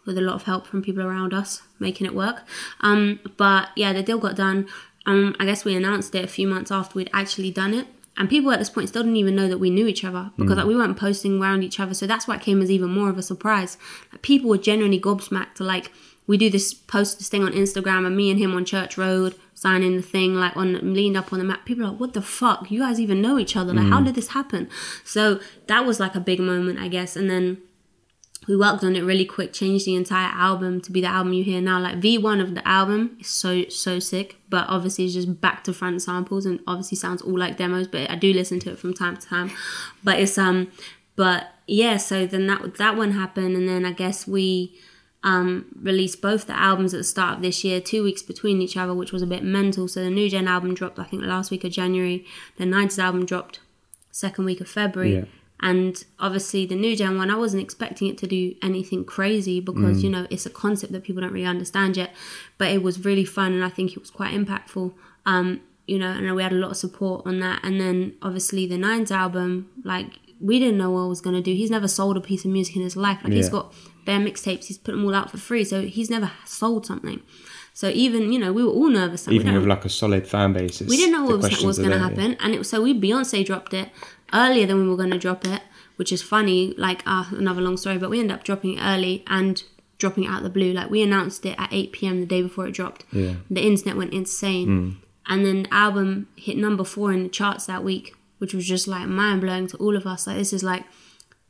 Speaker 2: With a lot of help from people around us making it work. Um, but yeah, the deal got done. Um, I guess we announced it a few months after we'd actually done it. And people at this point still didn't even know that we knew each other because mm. like, we weren't posting around each other. So that's why it came as even more of a surprise. Like, people were genuinely gobsmacked to like, we do this post this thing on Instagram and me and him on Church Road signing the thing like on leaned up on the map. People are like, what the fuck? You guys even know each other? Like, mm. how did this happen? So that was like a big moment, I guess. And then we worked on it really quick, changed the entire album to be the album you hear now. Like V1 of the album is so so sick, but obviously it's just back to front samples and obviously sounds all like demos, but I do listen to it from time to time. But it's um but yeah, so then that that one happened and then I guess we um released both the albums at the start of this year, two weeks between each other, which was a bit mental. So the new gen album dropped I think last week of January, the 90s album dropped second week of February.
Speaker 3: Yeah
Speaker 2: And obviously, the new gen one, I wasn't expecting it to do anything crazy because,
Speaker 3: Mm.
Speaker 2: you know, it's a concept that people don't really understand yet. But it was really fun and I think it was quite impactful. Um, you know, and we had a lot of support on that. And then obviously, the Nines album, like, we didn't know what I was going to do. He's never sold a piece of music in his life. Like, he's got bare mixtapes, he's put them all out for free. So he's never sold something. So even, you know, we were all nervous.
Speaker 3: Even with like a solid fan base,
Speaker 2: we didn't know what was, was going to happen, and it, so we Beyonce dropped it earlier than we were going to drop it, which is funny. Like uh, another long story, but we ended up dropping it early and dropping it out of the blue. Like we announced it at eight p.m. the day before it dropped.
Speaker 3: Yeah.
Speaker 2: The internet went insane, and then the album hit number four in the charts that week, which was just like mind blowing to all of us. Like this is like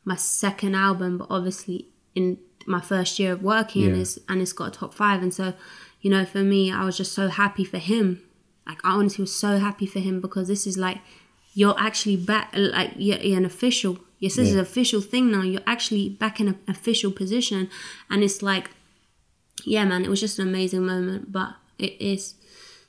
Speaker 2: my second album, but obviously in my first year of working, and it's and it's got a top five, and so you know, for me, I was just so happy for him. Like I honestly was so happy for him because this is like you're actually back, like you're, you're an official. Yes, this is an official thing now. You're actually back in an official position, and it's like, yeah, man, it was just an amazing moment. But it is.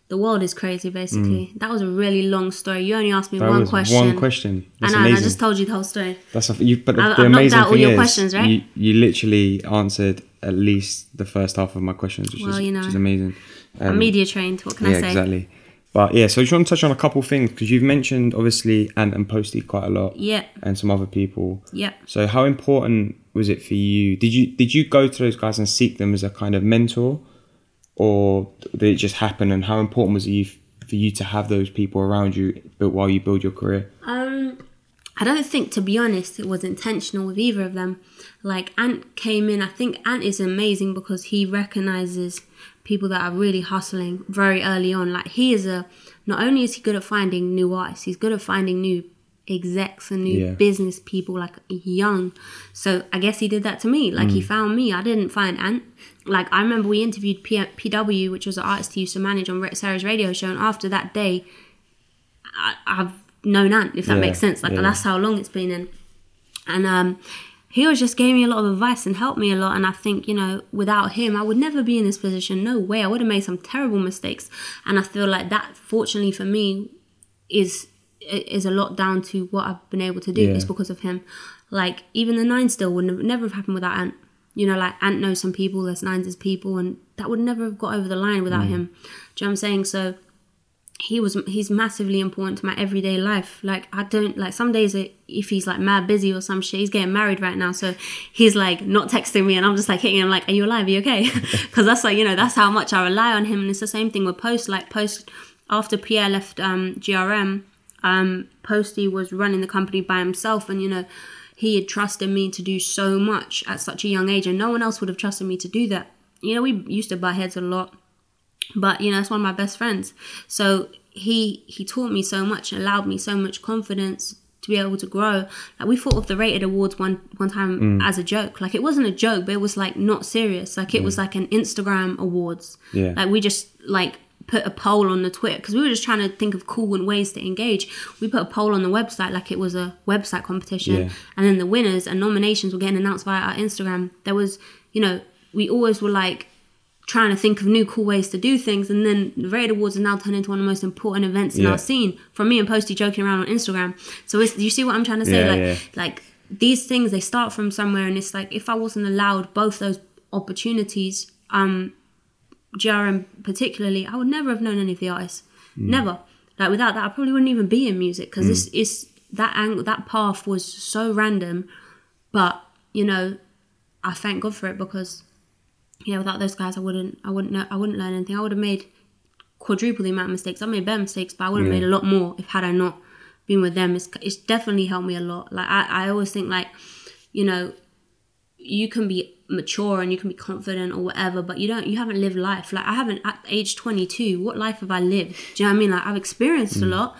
Speaker 2: The world is crazy, basically. That was a really long story. You only asked me
Speaker 3: Mm. That
Speaker 2: one question.
Speaker 3: one question. That's
Speaker 2: I and I just told you the whole story.
Speaker 3: That's a, you, but the,
Speaker 2: I've-
Speaker 3: the
Speaker 2: knocked
Speaker 3: amazing
Speaker 2: out all your
Speaker 3: is,
Speaker 2: questions, right?
Speaker 3: you, you literally answered at least the first half of my questions, which,
Speaker 2: Well,
Speaker 3: is,
Speaker 2: you
Speaker 3: which is amazing.
Speaker 2: I'm
Speaker 3: Um,
Speaker 2: media trained. What can
Speaker 3: yeah,
Speaker 2: I say?
Speaker 3: exactly. But yeah, so I just want to touch on a couple things because you've mentioned obviously Ant and Posty quite a lot,
Speaker 2: Yeah,
Speaker 3: and some other people.
Speaker 2: yeah.
Speaker 3: So how important was it for you? Did you did you go to those guys and seek them as a kind of mentor, or did it just happen? And how important was it for you to have those people around you while you build your career?
Speaker 2: Um, I don't think, to be honest, it was intentional with either of them. Like Ant came in. I think Ant is amazing because he recognizes people that are really hustling very early on. Like he is a. Not only is he good at finding new artists, he's good at finding new execs and new
Speaker 3: Yeah.
Speaker 2: business people like young. So I guess he did that to me. Like he found me. I didn't find Ant. Like I remember we interviewed P- PW, which was an artist he used to manage on Ra- Sarah's radio show, and after that day, I, I've known Ant, if that
Speaker 3: Yeah,
Speaker 2: makes sense. Like
Speaker 3: yeah.
Speaker 2: that's how long it's been in. And um, he was just gave me a lot of advice and helped me a lot. And I think you know, without him, I would never be in this position. No way. I would have made some terrible mistakes. And I feel like that, fortunately for me, is is a lot down to what I've been able to do.
Speaker 3: Yeah.
Speaker 2: It's because of him. Like even the nine still would never, never have happened without Ant. You know, like Ant knows some people, there's nines as people, and that would never have got over the line without mm. him. Do you know what I'm saying? So he was he's massively important to my everyday life. Like I don't like some days if he's like mad busy or some shit. He's getting married right now, so he's like not texting me, and I'm just like hitting him like, "Are you alive? Are you okay?" (laughs) Because that's like you know that's how much I rely on him, and it's the same thing with Post. Like Post after Pierre left um, GRM, um, Posty was running the company by himself, and you know he had trusted me to do so much at such a young age, and no one else would have trusted me to do that. You know, we used to butt heads a lot but you know it's one of my best friends. So he he taught me so much and allowed me so much confidence to be able to grow. Like we thought of the rated awards one one time mm. as a joke. Like it wasn't a joke but it was like not serious. Like it was like an instagram awards.
Speaker 3: Yeah.
Speaker 2: like we just like put a poll on the twitter because we were just trying to think of cool and ways to engage. We put a poll on the website like it was a website competition.
Speaker 3: Yeah.
Speaker 2: and then the winners and nominations were getting announced via our instagram. There was you know we always were like trying to think of new cool ways to do things and then the Rated Awards has now turned into one of the most important events in
Speaker 3: Yeah.
Speaker 2: our scene from me and Posty joking around on Instagram so it's, you see what I'm trying to say
Speaker 3: Yeah,
Speaker 2: like
Speaker 3: yeah.
Speaker 2: like these things they start from somewhere and it's like if I wasn't allowed both those opportunities um GRM particularly I would never have known any of the artists
Speaker 3: Mm.
Speaker 2: never like without that I probably wouldn't even be in music because this is that angle that path was so random but you know I thank God for it because yeah, without those guys, I wouldn't, I wouldn't know, I wouldn't learn anything. I would have made quadruple the amount of mistakes. I made bare mistakes, but I would have
Speaker 3: Yeah.
Speaker 2: made a lot more if had I not been with them. It's, it's definitely helped me a lot. Like I, I always think like, you know, you can be mature and you can be confident or whatever, but you don't, you haven't lived life. Like I haven't at age 22. What life have I lived? Do you know what I mean? Like I've experienced a mm. lot,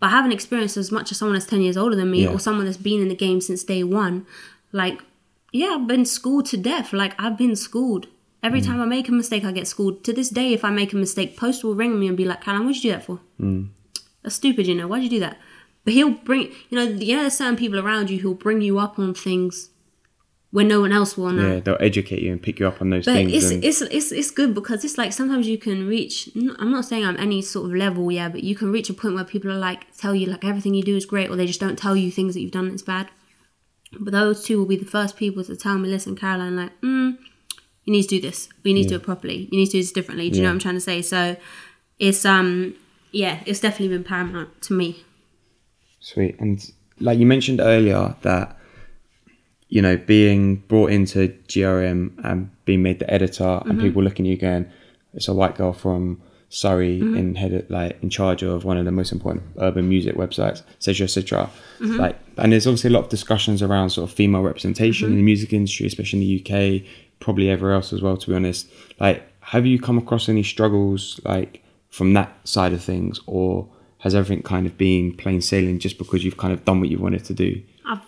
Speaker 2: but I haven't experienced as much as someone that's 10 years older than me
Speaker 3: Yeah.
Speaker 2: or someone that's been in the game since day one. Like yeah, I've been schooled to death. Like I've been schooled. Every time I make a mistake, I get schooled. To this day, if I make a mistake, Post will ring me and be like, "Callum, what'd you do that for? That's stupid, you know. Why'd you do that?" But he'll bring, you know, yeah, there's certain people around you who'll bring you up on things when no one else will. Now.
Speaker 3: Yeah, they'll educate you and pick you up on those
Speaker 2: But
Speaker 3: things.
Speaker 2: it's,
Speaker 3: and,
Speaker 2: it's it's it's good because it's like sometimes you can reach. I'm not saying I'm any sort of level, yeah, but you can reach a point where people are like tell you like everything you do is great, or they just don't tell you things that you've done that's bad. But those two will be the first people to tell me, listen, Caroline, like, mm, you need to do this. You need to do it properly. You need to do this differently. Do you know what I'm trying to say? So it's um yeah, it's definitely been paramount to me.
Speaker 3: Sweet. And like you mentioned earlier that you know being brought into GRM and being made the editor
Speaker 2: Mm-hmm.
Speaker 3: and people looking at you going, it's a white girl from Surrey
Speaker 2: Mm-hmm.
Speaker 3: in head like in charge of one of the most important urban music websites, etc. etc.
Speaker 2: Mm-hmm.
Speaker 3: Like, and there's obviously a lot of discussions around sort of female representation in the music industry, especially in the UK, probably everywhere else as well. To be honest, like, have you come across any struggles like from that side of things, or has everything kind of been plain sailing just because you've kind of done what you wanted to do?
Speaker 2: I've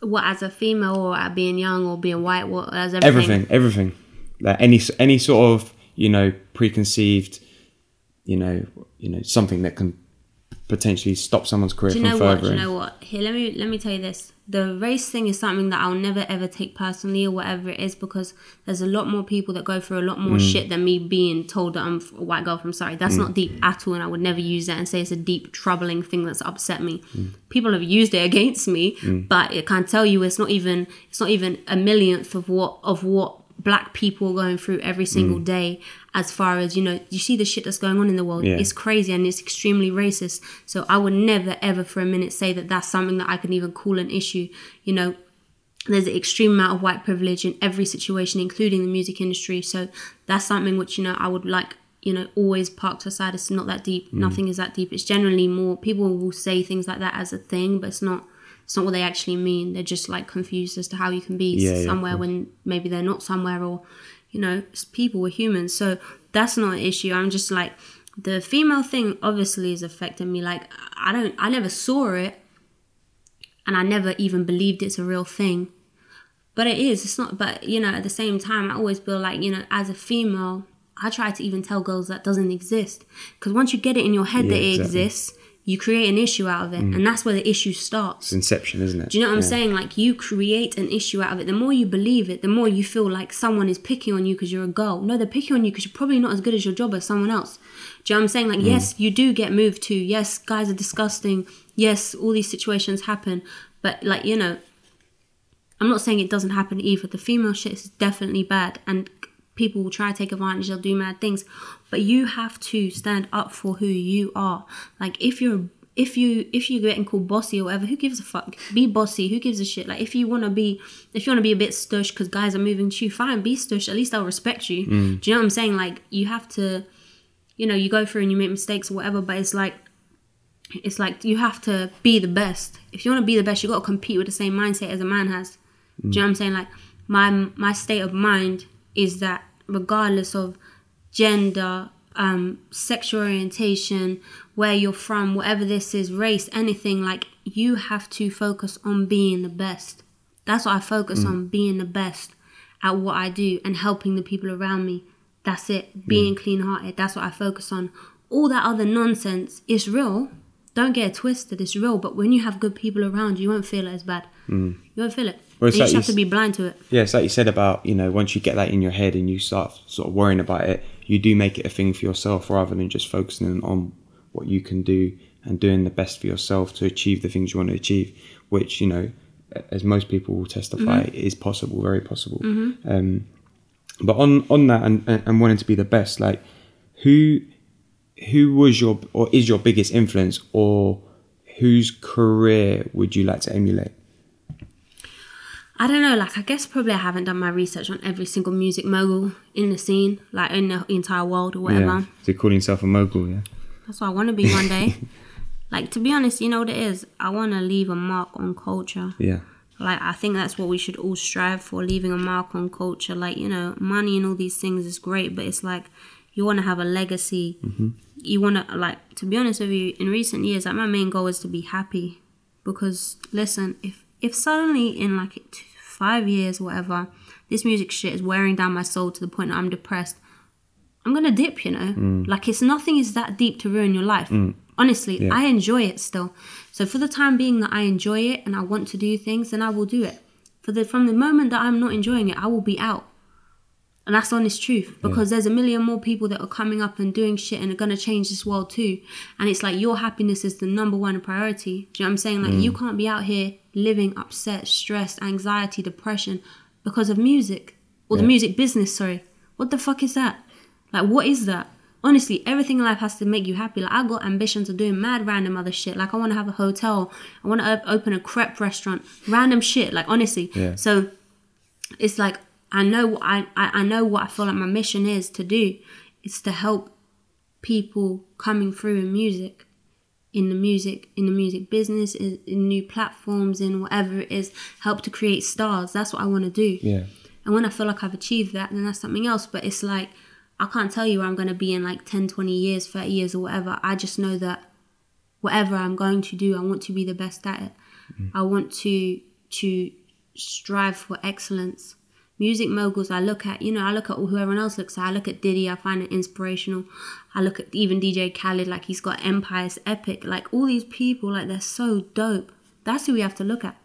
Speaker 2: what as a female or being young or being white, what as everything.
Speaker 3: Everything, everything, like any any sort of you know preconceived, you know, you know something that can potentially stop someone's career
Speaker 2: Do you know
Speaker 3: from
Speaker 2: what? Do you know what? Here, let me let me tell you this. The race thing is something that I'll never ever take personally or whatever it is because there's a lot more people that go through a lot
Speaker 3: Mm.
Speaker 2: more shit than me being told that I'm a white girl from sorry. That's not deep at all, and I would never use that and say it's a deep troubling thing that's upset me.
Speaker 3: Mm.
Speaker 2: People have used it against me, but it can tell you it's not even it's not even a millionth of what of what black people are going through every
Speaker 3: Mm.
Speaker 2: single day as far as you know you see the shit that's going on in the world
Speaker 3: Yeah.
Speaker 2: it's crazy and it's extremely racist so i would never ever for a minute say that that's something that i can even call an issue you know there's an extreme amount of white privilege in every situation including the music industry so that's something which you know i would like you know always park to the side it's not that deep
Speaker 3: Mm.
Speaker 2: nothing is that deep it's generally more people will say things like that as a thing but it's not it's not what they actually mean. They're just like confused as to how you can be
Speaker 3: Yeah, yeah,
Speaker 2: somewhere when maybe they're not somewhere or you know people we're humans. So that's not an issue. I'm just like the female thing obviously is affecting me. Like i don't i never saw it and i never even believed it's a real thing. But it is. It's not but you know at the same time i always feel like you know as a female i try to even tell girls that doesn't exist. Because once you get it in your head
Speaker 3: Yeah,
Speaker 2: that it
Speaker 3: exactly.
Speaker 2: exists you create an issue out of it and that's where the issue starts
Speaker 3: It's inception, isn't it?
Speaker 2: do you know what I'm
Speaker 3: Yeah.
Speaker 2: saying? Like you create an issue out of it. The more you believe it, the more you feel like someone is picking on you because you're a girl. No, they're picking on you because you're probably not as good as your job as someone else. Do you know what I'm saying?
Speaker 3: Mm.
Speaker 2: Like, yes, you do get moved to. Yes, guys are disgusting. Yes, all these situations happen. But like, you know, I'm not saying it doesn't happen either. The female shit is definitely bad and people will try to take advantage, they'll do mad things. But you have to stand up for who you are. Like if you're if you if you're getting called bossy or whatever, who gives a fuck? Be bossy. Who gives a shit? Like if you wanna be if you wanna be a bit stush because guys are moving to you, fine, be stush. At least I'll respect you. Mm. Do you know what I'm saying? Like you have to, you know, you go through and you make mistakes or whatever, but it's like it's like you have to be the best. If you want to be the best, you got to compete with the same mindset as a man has. Do you know what I'm saying? Like my my state of mind is that regardless of gender, um, sexual orientation, where you're from, whatever this is, race, anything, like you have to focus on being the best. That's what I focus mm. on, being the best at what I do and helping the people around me. That's it. Mm. Being clean hearted. That's what I focus on. All that other nonsense is real. Don't get it twisted. It's real. But when you have good people around you, you won't feel it as bad. Mm. You won't feel it.
Speaker 3: Well,
Speaker 2: you
Speaker 3: like
Speaker 2: just
Speaker 3: you
Speaker 2: have to be blind to it.
Speaker 3: Yeah, it's like you said about, you know, once you get that in your head and you start sort of worrying about it, you do make it a thing for yourself rather than just focusing on what you can do and doing the best for yourself to achieve the things you want to achieve, which, you know, as most people will testify, is possible, very possible. Um, but on, on that and and wanting to be the best, like, who who was your or is your biggest influence or whose career would you like to emulate?
Speaker 2: I don't know, like I guess probably I haven't done my research on every single music mogul in the scene, like in the entire world or whatever.
Speaker 3: Yeah. So you're calling yourself a mogul, yeah?
Speaker 2: That's what I want to be one day. (laughs) like to be honest, you know what it is? I want to leave a mark on culture.
Speaker 3: Yeah.
Speaker 2: Like I think that's what we should all strive for, leaving a mark on culture. Like you know, money and all these things is great, but it's like you want to have a legacy. Mm-hmm. You want to like to be honest with you. In recent years, like my main goal is to be happy, because listen, if if suddenly in like five years, whatever, this music shit is wearing down my soul to the point that I'm depressed, I'm gonna dip, you know. Mm. Like it's nothing is that deep to ruin your life. Mm. Honestly,
Speaker 3: Yeah.
Speaker 2: I enjoy it still. So for the time being that I enjoy it and I want to do things, then I will do it. For the from the moment that I'm not enjoying it, I will be out. And that's honest truth because yeah. there's a million more people that are coming up and doing shit and are going to change this world too. And it's like your happiness is the number one priority. Do you know what I'm saying? Like, mm. you can't be out here living upset, stressed, anxiety, depression because of music or yeah. the music business, sorry. What the fuck is that? Like, what is that? Honestly, everything in life has to make you happy. Like, I got ambitions of doing mad random other shit. Like, I want to have a hotel. I want to op- open a crepe restaurant. Random shit. Like, honestly.
Speaker 3: Yeah.
Speaker 2: So, it's like I know I, I know what I feel like my mission is to do. It's to help people coming through in music, in the music, in the music business, in, in new platforms, in whatever it is, help to create stars. That's what I want to do.
Speaker 3: Yeah.
Speaker 2: And when I feel like I've achieved that, then that's something else. But it's like I can't tell you where I'm going to be in like 10, 20 years, 30 years or whatever. I just know that whatever I'm going to do, I want to be the best at it. Mm. I want to to strive for excellence music moguls I look at, you know, I look at who everyone else looks at. I look at Diddy, I find it inspirational. I look at even DJ Khaled, like he's got Empire's epic. Like all these people, like they're so dope. That's who we have to look at.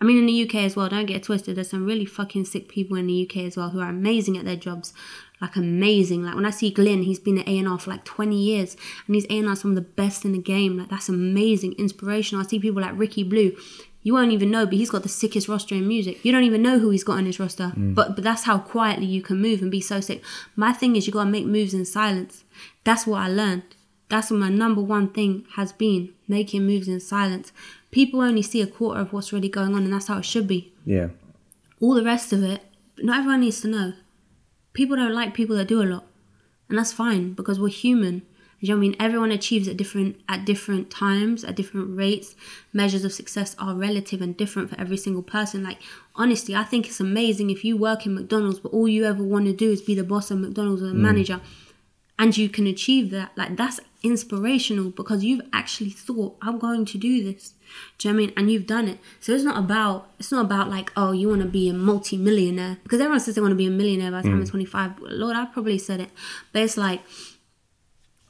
Speaker 2: I mean, in the UK as well, don't get twisted. There's some really fucking sick people in the UK as well who are amazing at their jobs. Like amazing. Like when I see Glyn, he's been at A&R for like 20 years and he's A&R some of the best in the game. Like that's amazing, inspirational. I see people like Ricky Blue you won't even know, but he's got the sickest roster in music. You don't even know who he's got on his roster. Mm. But but that's how quietly you can move and be so sick. My thing is you gotta make moves in silence. That's what I learned. That's what my number one thing has been, making moves in silence. People only see a quarter of what's really going on and that's how it should be.
Speaker 3: Yeah.
Speaker 2: All the rest of it, not everyone needs to know. People don't like people that do a lot. And that's fine because we're human you know what I mean? Everyone achieves at different at different times, at different rates. Measures of success are relative and different for every single person. Like honestly, I think it's amazing if you work in McDonald's, but all you ever want to do is be the boss of McDonald's or the mm. manager, and you can achieve that. Like that's inspirational because you've actually thought, I'm going to do this. Do you know I mean? And you've done it. So it's not about it's not about like, oh, you want to be a multi-millionaire. Because everyone says they want to be a millionaire by the time mm. they're 25. Lord, I've probably said it. But it's like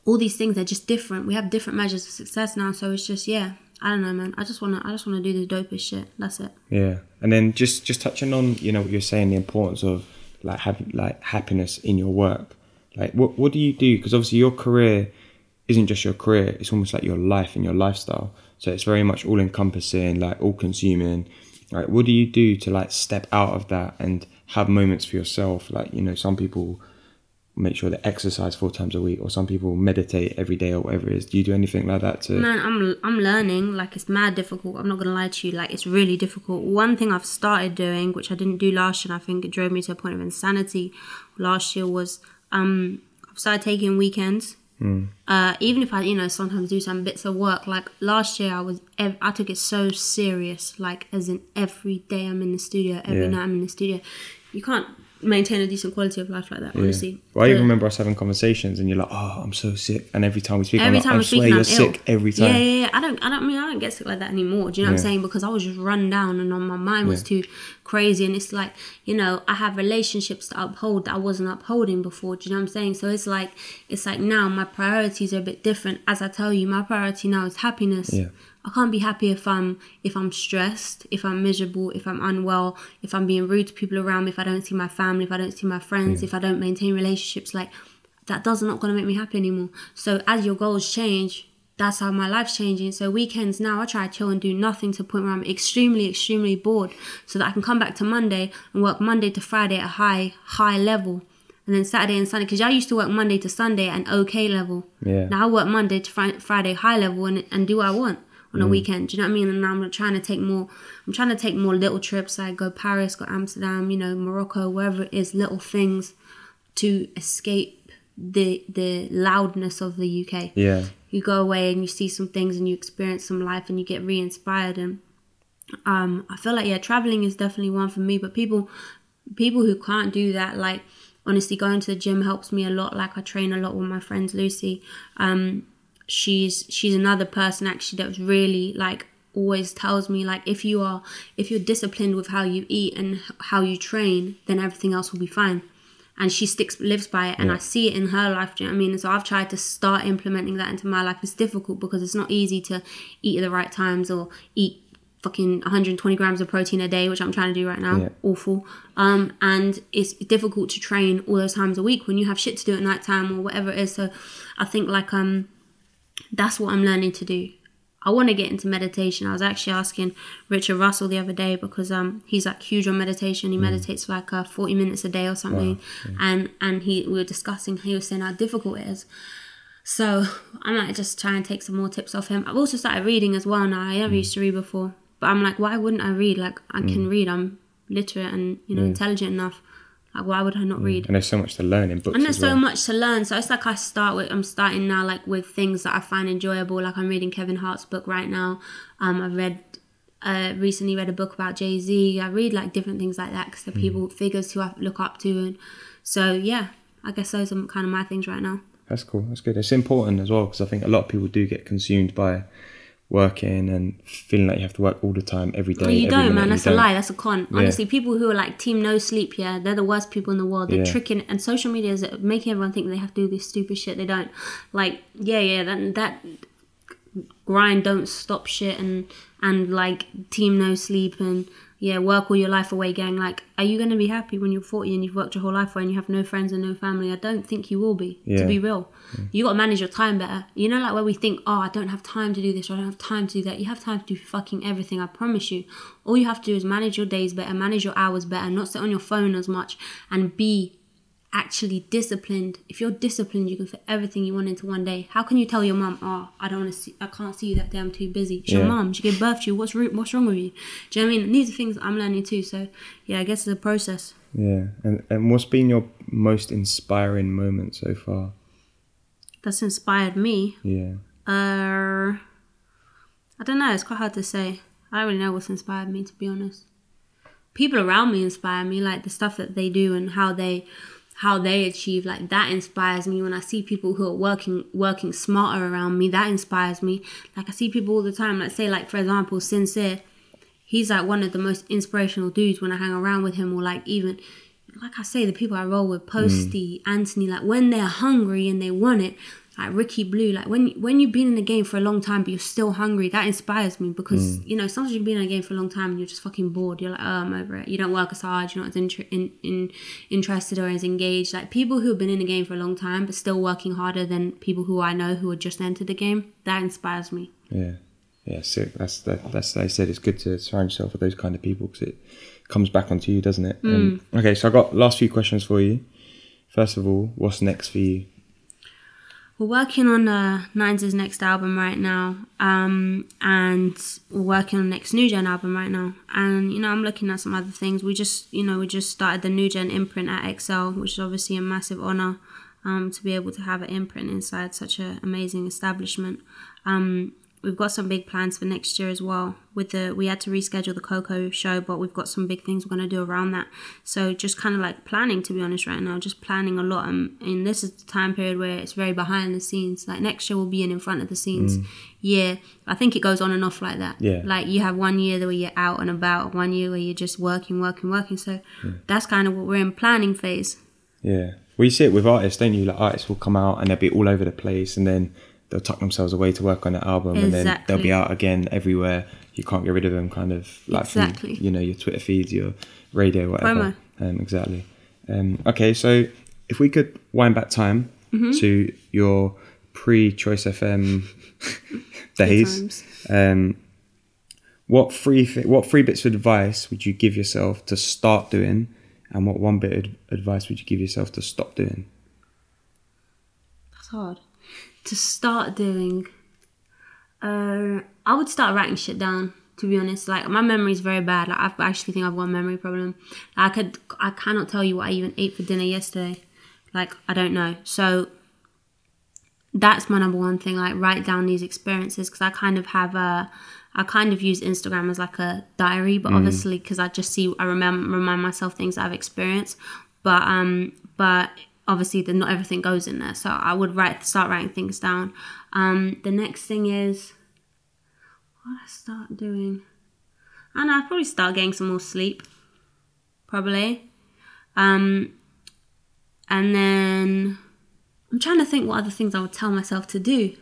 Speaker 2: all these things—they're just different. We have different measures of success now, so it's just yeah. I don't know, man. I just wanna, I just wanna do the dopest shit. That's it.
Speaker 3: Yeah, and then just, just touching on, you know, what you're saying, the importance of like having like happiness in your work. Like, what, what do you do? Because obviously, your career isn't just your career; it's almost like your life and your lifestyle. So it's very much all encompassing, like all consuming. Like, what do you do to like step out of that and have moments for yourself? Like, you know, some people make sure they exercise four times a week or some people meditate every day or whatever it is. Do you do anything like that to
Speaker 2: man i'm i'm learning. Like it's mad difficult. I'm not gonna lie to you. Like it's really difficult. One thing i've started doing which i didn't do last year and i think it drove me to a point of insanity last year was um i've started taking weekends.
Speaker 3: Mm.
Speaker 2: uh even if i you know sometimes do some bits of work. Like last year i was ev- i took it so serious like as in every day i'm in the studio every yeah. night i'm in the studio. You can't maintain a decent quality of life like that. Honestly, yeah.
Speaker 3: well, I even remember us having conversations, and you're like, "Oh, I'm so sick," and every time we speak, every I'm time like, I swear you're sick every time.
Speaker 2: Yeah, yeah, yeah. I don't, I don't I mean I don't get sick like that anymore. Do you know yeah. what I'm saying? Because I was just run down, and on my mind was too crazy, and it's like you know I have relationships to uphold that I wasn't upholding before. Do you know what I'm saying? So it's like it's like now my priorities are a bit different. As I tell you, my priority now is happiness.
Speaker 3: Yeah.
Speaker 2: I can't be happy if I'm if I'm stressed, if I'm miserable, if I'm unwell, if I'm being rude to people around me, if I don't see my family, if I don't see my friends, yeah. if I don't maintain relationships, like that does not not gonna make me happy anymore. So as your goals change, that's how my life's changing. So weekends now I try to chill and do nothing to the point where I'm extremely, extremely bored. So that I can come back to Monday and work Monday to Friday at a high, high level. And then Saturday and Sunday, because I used to work Monday to Sunday at an okay level.
Speaker 3: Yeah.
Speaker 2: Now I work Monday to fr- Friday high level and, and do what I want on a mm. weekend. Do you know what I mean? And I'm trying to take more. I'm trying to take more little trips. Like go Paris, go Amsterdam, you know, Morocco, wherever it is. Little things to escape the the loudness of the UK.
Speaker 3: Yeah.
Speaker 2: You go away and you see some things and you experience some life and you get re-inspired and um I feel like yeah traveling is definitely one for me but people people who can't do that like honestly going to the gym helps me a lot like I train a lot with my friends Lucy um she's she's another person actually that was really like always tells me like if you are if you're disciplined with how you eat and how you train then everything else will be fine and she sticks lives by it and yeah. i see it in her life do you know what i mean so i've tried to start implementing that into my life it's difficult because it's not easy to eat at the right times or eat fucking 120 grams of protein a day, which I'm trying to do right now.
Speaker 3: Yeah.
Speaker 2: Awful. Um, and it's difficult to train all those times a week when you have shit to do at night time or whatever it is. So I think like um, that's what I'm learning to do. I want to get into meditation. I was actually asking Richard Russell the other day because um he's like huge on meditation. He meditates for like uh, 40 minutes a day or something, and and he we were discussing. He was saying how difficult it is. So I might just try and take some more tips off him. I've also started reading as well now. I never used to read before, but I'm like, why wouldn't I read? Like I can read. I'm literate and you know intelligent enough. Like why would I not read?
Speaker 3: And there's so much to learn in books
Speaker 2: And there's
Speaker 3: well.
Speaker 2: so much to learn. So it's like I start with I'm starting now like with things that I find enjoyable. Like I'm reading Kevin Hart's book right now. Um, I've read uh recently read a book about Jay Z. I read like different things like that because they're people figures who I look up to, and so yeah, I guess those are kind of my things right now.
Speaker 3: That's cool. That's good. It's important as well because I think a lot of people do get consumed by working and feeling like you have to work all the time every day.
Speaker 2: But you don't, man. That's a
Speaker 3: don't.
Speaker 2: lie. That's a con. Honestly, people who are like team no sleep, yeah, they're the worst people in the world. They're
Speaker 3: Yeah.
Speaker 2: tricking, and social media is making everyone think they have to do this stupid shit. They don't. Like, yeah, yeah, that that grind don't stop shit and and like team no sleep and yeah work all your life away gang like are you going to be happy when you're 40 and you've worked your whole life away and you have no friends and no family i don't think you will be
Speaker 3: Yeah.
Speaker 2: to be real Mm. you got to manage your time better you know like where we think oh i don't have time to do this or i don't have time to do that you have time to do fucking everything i promise you all you have to do is manage your days better manage your hours better not sit on your phone as much and be actually disciplined. If you're disciplined, you can fit everything you want into one day. How can you tell your mum, "Oh, I don't want to see, I can't see you that day. I'm too busy." It's your
Speaker 3: Yeah.
Speaker 2: mum. She gave birth to you. What's what's wrong with you? Do you know what I mean? And these are things I'm learning too. So yeah, I guess it's a process.
Speaker 3: Yeah. And, and what's been your most inspiring moment so far?
Speaker 2: That's inspired me.
Speaker 3: Yeah.
Speaker 2: Uh, I don't know. It's quite hard to say. I don't really know what's inspired me, to be honest. People around me inspire me, like the stuff that they do and how they how they achieve. Like that inspires me. When I see people who are working working smarter around me, that inspires me. Like I see people all the time. Like say, like for example, Sincere. He's like one of the most inspirational dudes when I hang around with him, or like even like I say, the people I roll with, Posty, mm. Anthony, like when they're hungry and they want it, like Ricky Blue, like when when you've been in the game for a long time but you're still hungry, that inspires me because mm. you know sometimes you've been in a game for a long time and you're just fucking bored. You're like, oh, I'm over it. You don't work as hard. You're not as inter- in, in, interested or as engaged. Like people who have been in the game for a long time but still working harder than people who I know who have just entered the game. That inspires me.
Speaker 3: Yeah. Yeah, sick. That's that, that's like I said. It's good to surround yourself with those kind of people because it comes back onto you, doesn't it? Um, okay, so I got last few questions for you. First of all, what's next for you?
Speaker 2: We're working on uh, Nines' next album right now, um, and we're working on next New Gen album right now. And you know, I'm looking at some other things. We just, you know, we just started the New Gen imprint at XL, which is obviously a massive honor um, to be able to have an imprint inside such an amazing establishment. Um, we've got some big plans for next year as well. With the we had to reschedule the Coco show, but we've got some big things we're gonna do around that. So just kind of like planning, to be honest, right now, just planning a lot. Um, and this is the time period where it's very behind the scenes. Like next year we'll be an in front of the scenes year. I think it goes on and off like that.
Speaker 3: Yeah.
Speaker 2: Like you have one year where you're out and about, one year where you're just working, working, working. So that's kind of what we're in planning phase.
Speaker 3: Yeah. Well, you see it with artists, don't you? Like artists will come out and they'll be all over the place, and then they'll tuck themselves away to work on the album, and then they'll be out again everywhere. You can't get rid of them, kind of like
Speaker 2: Exactly.
Speaker 3: from you know your Twitter feeds, your radio, whatever. Um, exactly. Um, okay, so if we could wind back time
Speaker 2: Mm-hmm.
Speaker 3: to your pre-Choice FM (laughs) days, um, what three thi- what three bits of advice would you give yourself to start doing, and what one bit of advice would you give yourself to stop doing?
Speaker 2: That's hard. To start doing, uh, I would start writing shit down. To be honest, like my memory is very bad. Like I actually think I've got a memory problem. I could, I cannot tell you what I even ate for dinner yesterday. Like I don't know. So that's my number one thing. Like write down these experiences because I kind of have a. I kind of use Instagram as like a diary, but obviously because I just see, I remember remind myself things I've experienced. But um, but obviously, the, not everything goes in there. So I would write, start writing things down. Um, the next thing is, what I start doing? I don't know. I'd probably start getting some more sleep. Probably. Um, and then I'm trying to think what other things I would tell myself to do.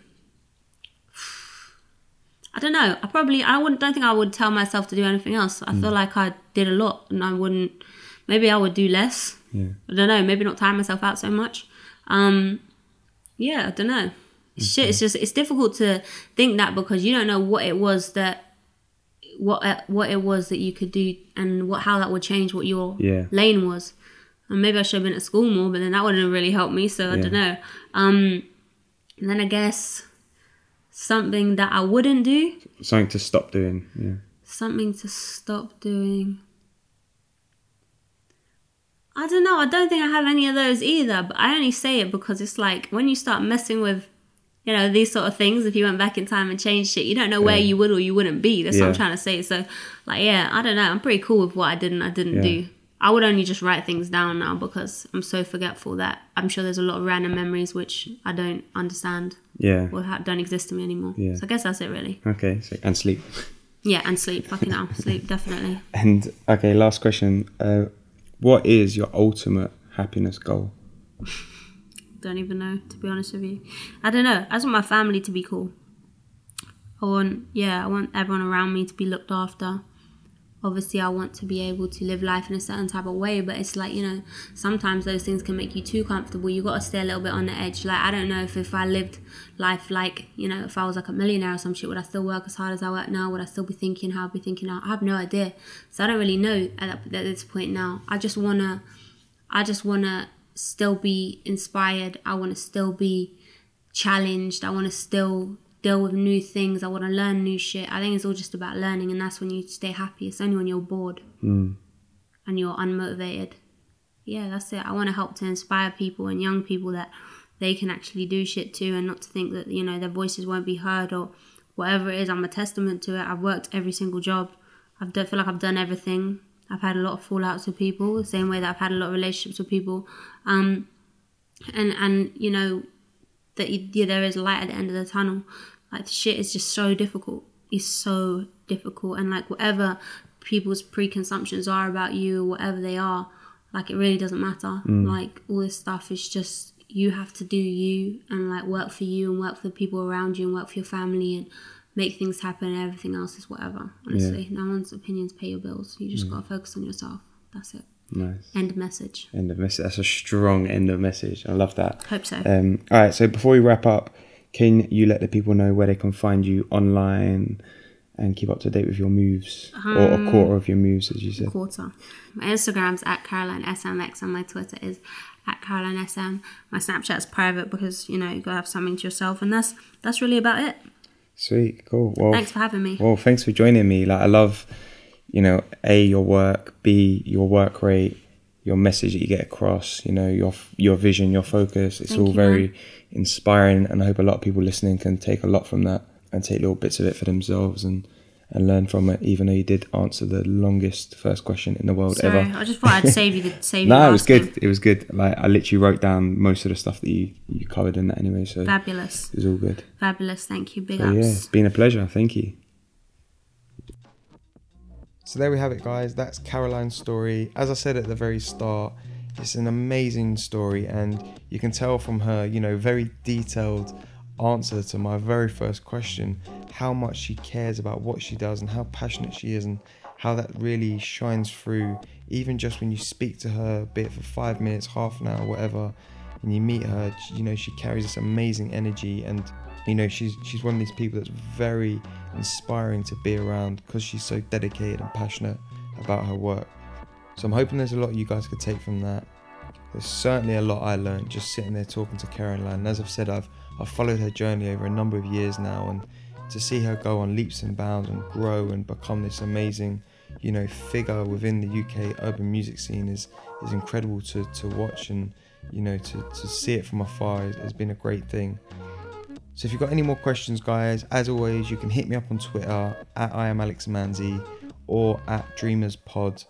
Speaker 2: (sighs) I don't know. I probably I wouldn't don't think I would tell myself to do anything else. I feel like I did a lot and I wouldn't maybe I would do less.
Speaker 3: Yeah.
Speaker 2: I don't know, maybe not tire myself out so much. Um yeah, I don't know. Shit, it's just it's difficult to think that because you don't know what it was that what uh, what it was that you could do and what how that would change what your
Speaker 3: Yeah.
Speaker 2: lane was. And maybe I should have been at school more, but then that wouldn't have really helped me. So I
Speaker 3: Yeah.
Speaker 2: don't know. Um, and then I guess something that I wouldn't do,
Speaker 3: Something to stop doing. Yeah.
Speaker 2: something to stop doing. I don't know. I don't think I have any of those either. But I only say it because it's like when you start messing with, you know, these sort of things. If you went back in time and changed shit, you don't know where
Speaker 3: Yeah.
Speaker 2: you would or you wouldn't be. That's what I'm trying to say. So, like, yeah, I don't know. I'm pretty cool with what I did and I didn't
Speaker 3: Yeah.
Speaker 2: do. I would only just write things down now because I'm so forgetful that I'm sure there's a lot of random memories which I don't understand
Speaker 3: Yeah.
Speaker 2: or ha- don't exist to me anymore.
Speaker 3: Yeah.
Speaker 2: So I guess that's it really.
Speaker 3: Okay. So, and sleep.
Speaker 2: Yeah, and sleep. Fucking hell, sleep definitely. (laughs)
Speaker 3: And okay, last question. Uh, what is your ultimate happiness goal?
Speaker 2: Don't even know, to be honest with you. I don't know. I just want my family to be cool. I want, yeah, I want everyone around me to be looked after. Obviously, I want to be able to live life in a certain type of way, but it's like, you know, sometimes those things can make you too comfortable. You got to stay a little bit on the edge. Like, I don't know if, if I lived life like, you know, if I was like a millionaire or some shit, would I still work as hard as I work now? Would I still be thinking how I'd be thinking now? I have no idea. So I don't really know at, at this point now. I just want to I just want to still be inspired. I want to still be challenged. I want to still deal with new things. I want to learn new shit. I think it's all just about learning, and that's when you stay happy. It's only when you're bored
Speaker 3: Mm.
Speaker 2: and you're unmotivated. Yeah, that's it. I want to help to inspire people and young people that they can actually do shit too, and not to think that you know their voices won't be heard or whatever it is. I'm a testament to it. I've worked every single job. I don't feel like I've done everything. I've had a lot of fallouts with people, the same way that I've had a lot of relationships with people. Um, and and you know that you, yeah, there is light at the end of the tunnel. Like shit is just so difficult. It's so difficult, and like whatever people's preconceptions are about you, whatever they are, like it really doesn't matter. Like all this stuff is just you have to do you and like work for you and work for the people around you and work for your family and make things happen. And everything else is whatever. Honestly, no one's opinions pay your bills. You just gotta focus on yourself. That's it.
Speaker 3: Nice.
Speaker 2: End message.
Speaker 3: End of message. That's a strong end of message. I love that.
Speaker 2: Hope so.
Speaker 3: Um, all right. So before we wrap up, can you let the people know where they can find you online and keep up to date with your moves or
Speaker 2: Um,
Speaker 3: a quarter of your moves, as you said?
Speaker 2: quarter. My Instagram's at Caroline SMX and my Twitter is at Caroline SM. My Snapchat's private because you know you gotta have something to yourself, and that's that's really about it.
Speaker 3: Sweet. Cool. Well,
Speaker 2: Thanks for having me.
Speaker 3: Well, thanks for joining me. Like, I love, you know, a your work, b your work rate, your message that you get across. You know, your your vision, your focus. It's
Speaker 2: Thank
Speaker 3: all
Speaker 2: you,
Speaker 3: very
Speaker 2: man.
Speaker 3: inspiring, and I hope a lot of people listening can take a lot from that and take little bits of it for themselves and and learn from it. Even though you did answer the longest first question in the world
Speaker 2: Sorry,
Speaker 3: ever.
Speaker 2: I just thought I'd save you the (laughs) save.
Speaker 3: No, it was good. It was good. Like I literally wrote down most of the stuff that you you covered in that anyway. So
Speaker 2: Fabulous,
Speaker 3: it was all good.
Speaker 2: fabulous. Thank you. Big
Speaker 3: So yeah,
Speaker 2: ups.
Speaker 3: it's been a pleasure. Thank you.
Speaker 1: So there we have it, guys. That's Caroline's story. As I said at the very start, it's an amazing story, and you can tell from her, you know, very detailed answer to my very first question how much she cares about what she does and how passionate she is, and how that really shines through, even just when you speak to her a bit for five minutes, half an hour, whatever, and you meet her, you know, she carries this amazing energy and you know she's she's one of these people that's very inspiring to be around because she's so dedicated and passionate about her work. So i'm hoping there's a lot you guys could take from that. There's certainly a lot i learned just sitting there talking to caroline. And as i've said i've i've followed her journey over a number of years now and to see her go on leaps and bounds and grow and become this amazing you know figure within the uk urban music scene is is incredible to to watch and you know to to see it from afar has, has been a great thing so if you've got any more questions, guys, as always, you can hit me up on Twitter at I am Alex Manzi or at Dreamers Pod.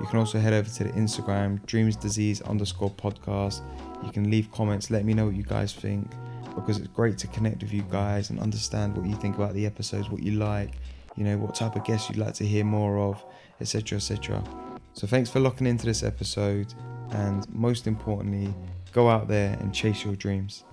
Speaker 1: You can also head over to the Instagram, Dreamers Disease underscore podcast. You can leave comments, let me know what you guys think, because it's great to connect with you guys and understand what you think about the episodes, what you like, you know, what type of guests you'd like to hear more of, etc. etc. So thanks for locking into this episode, and most importantly, go out there and chase your dreams.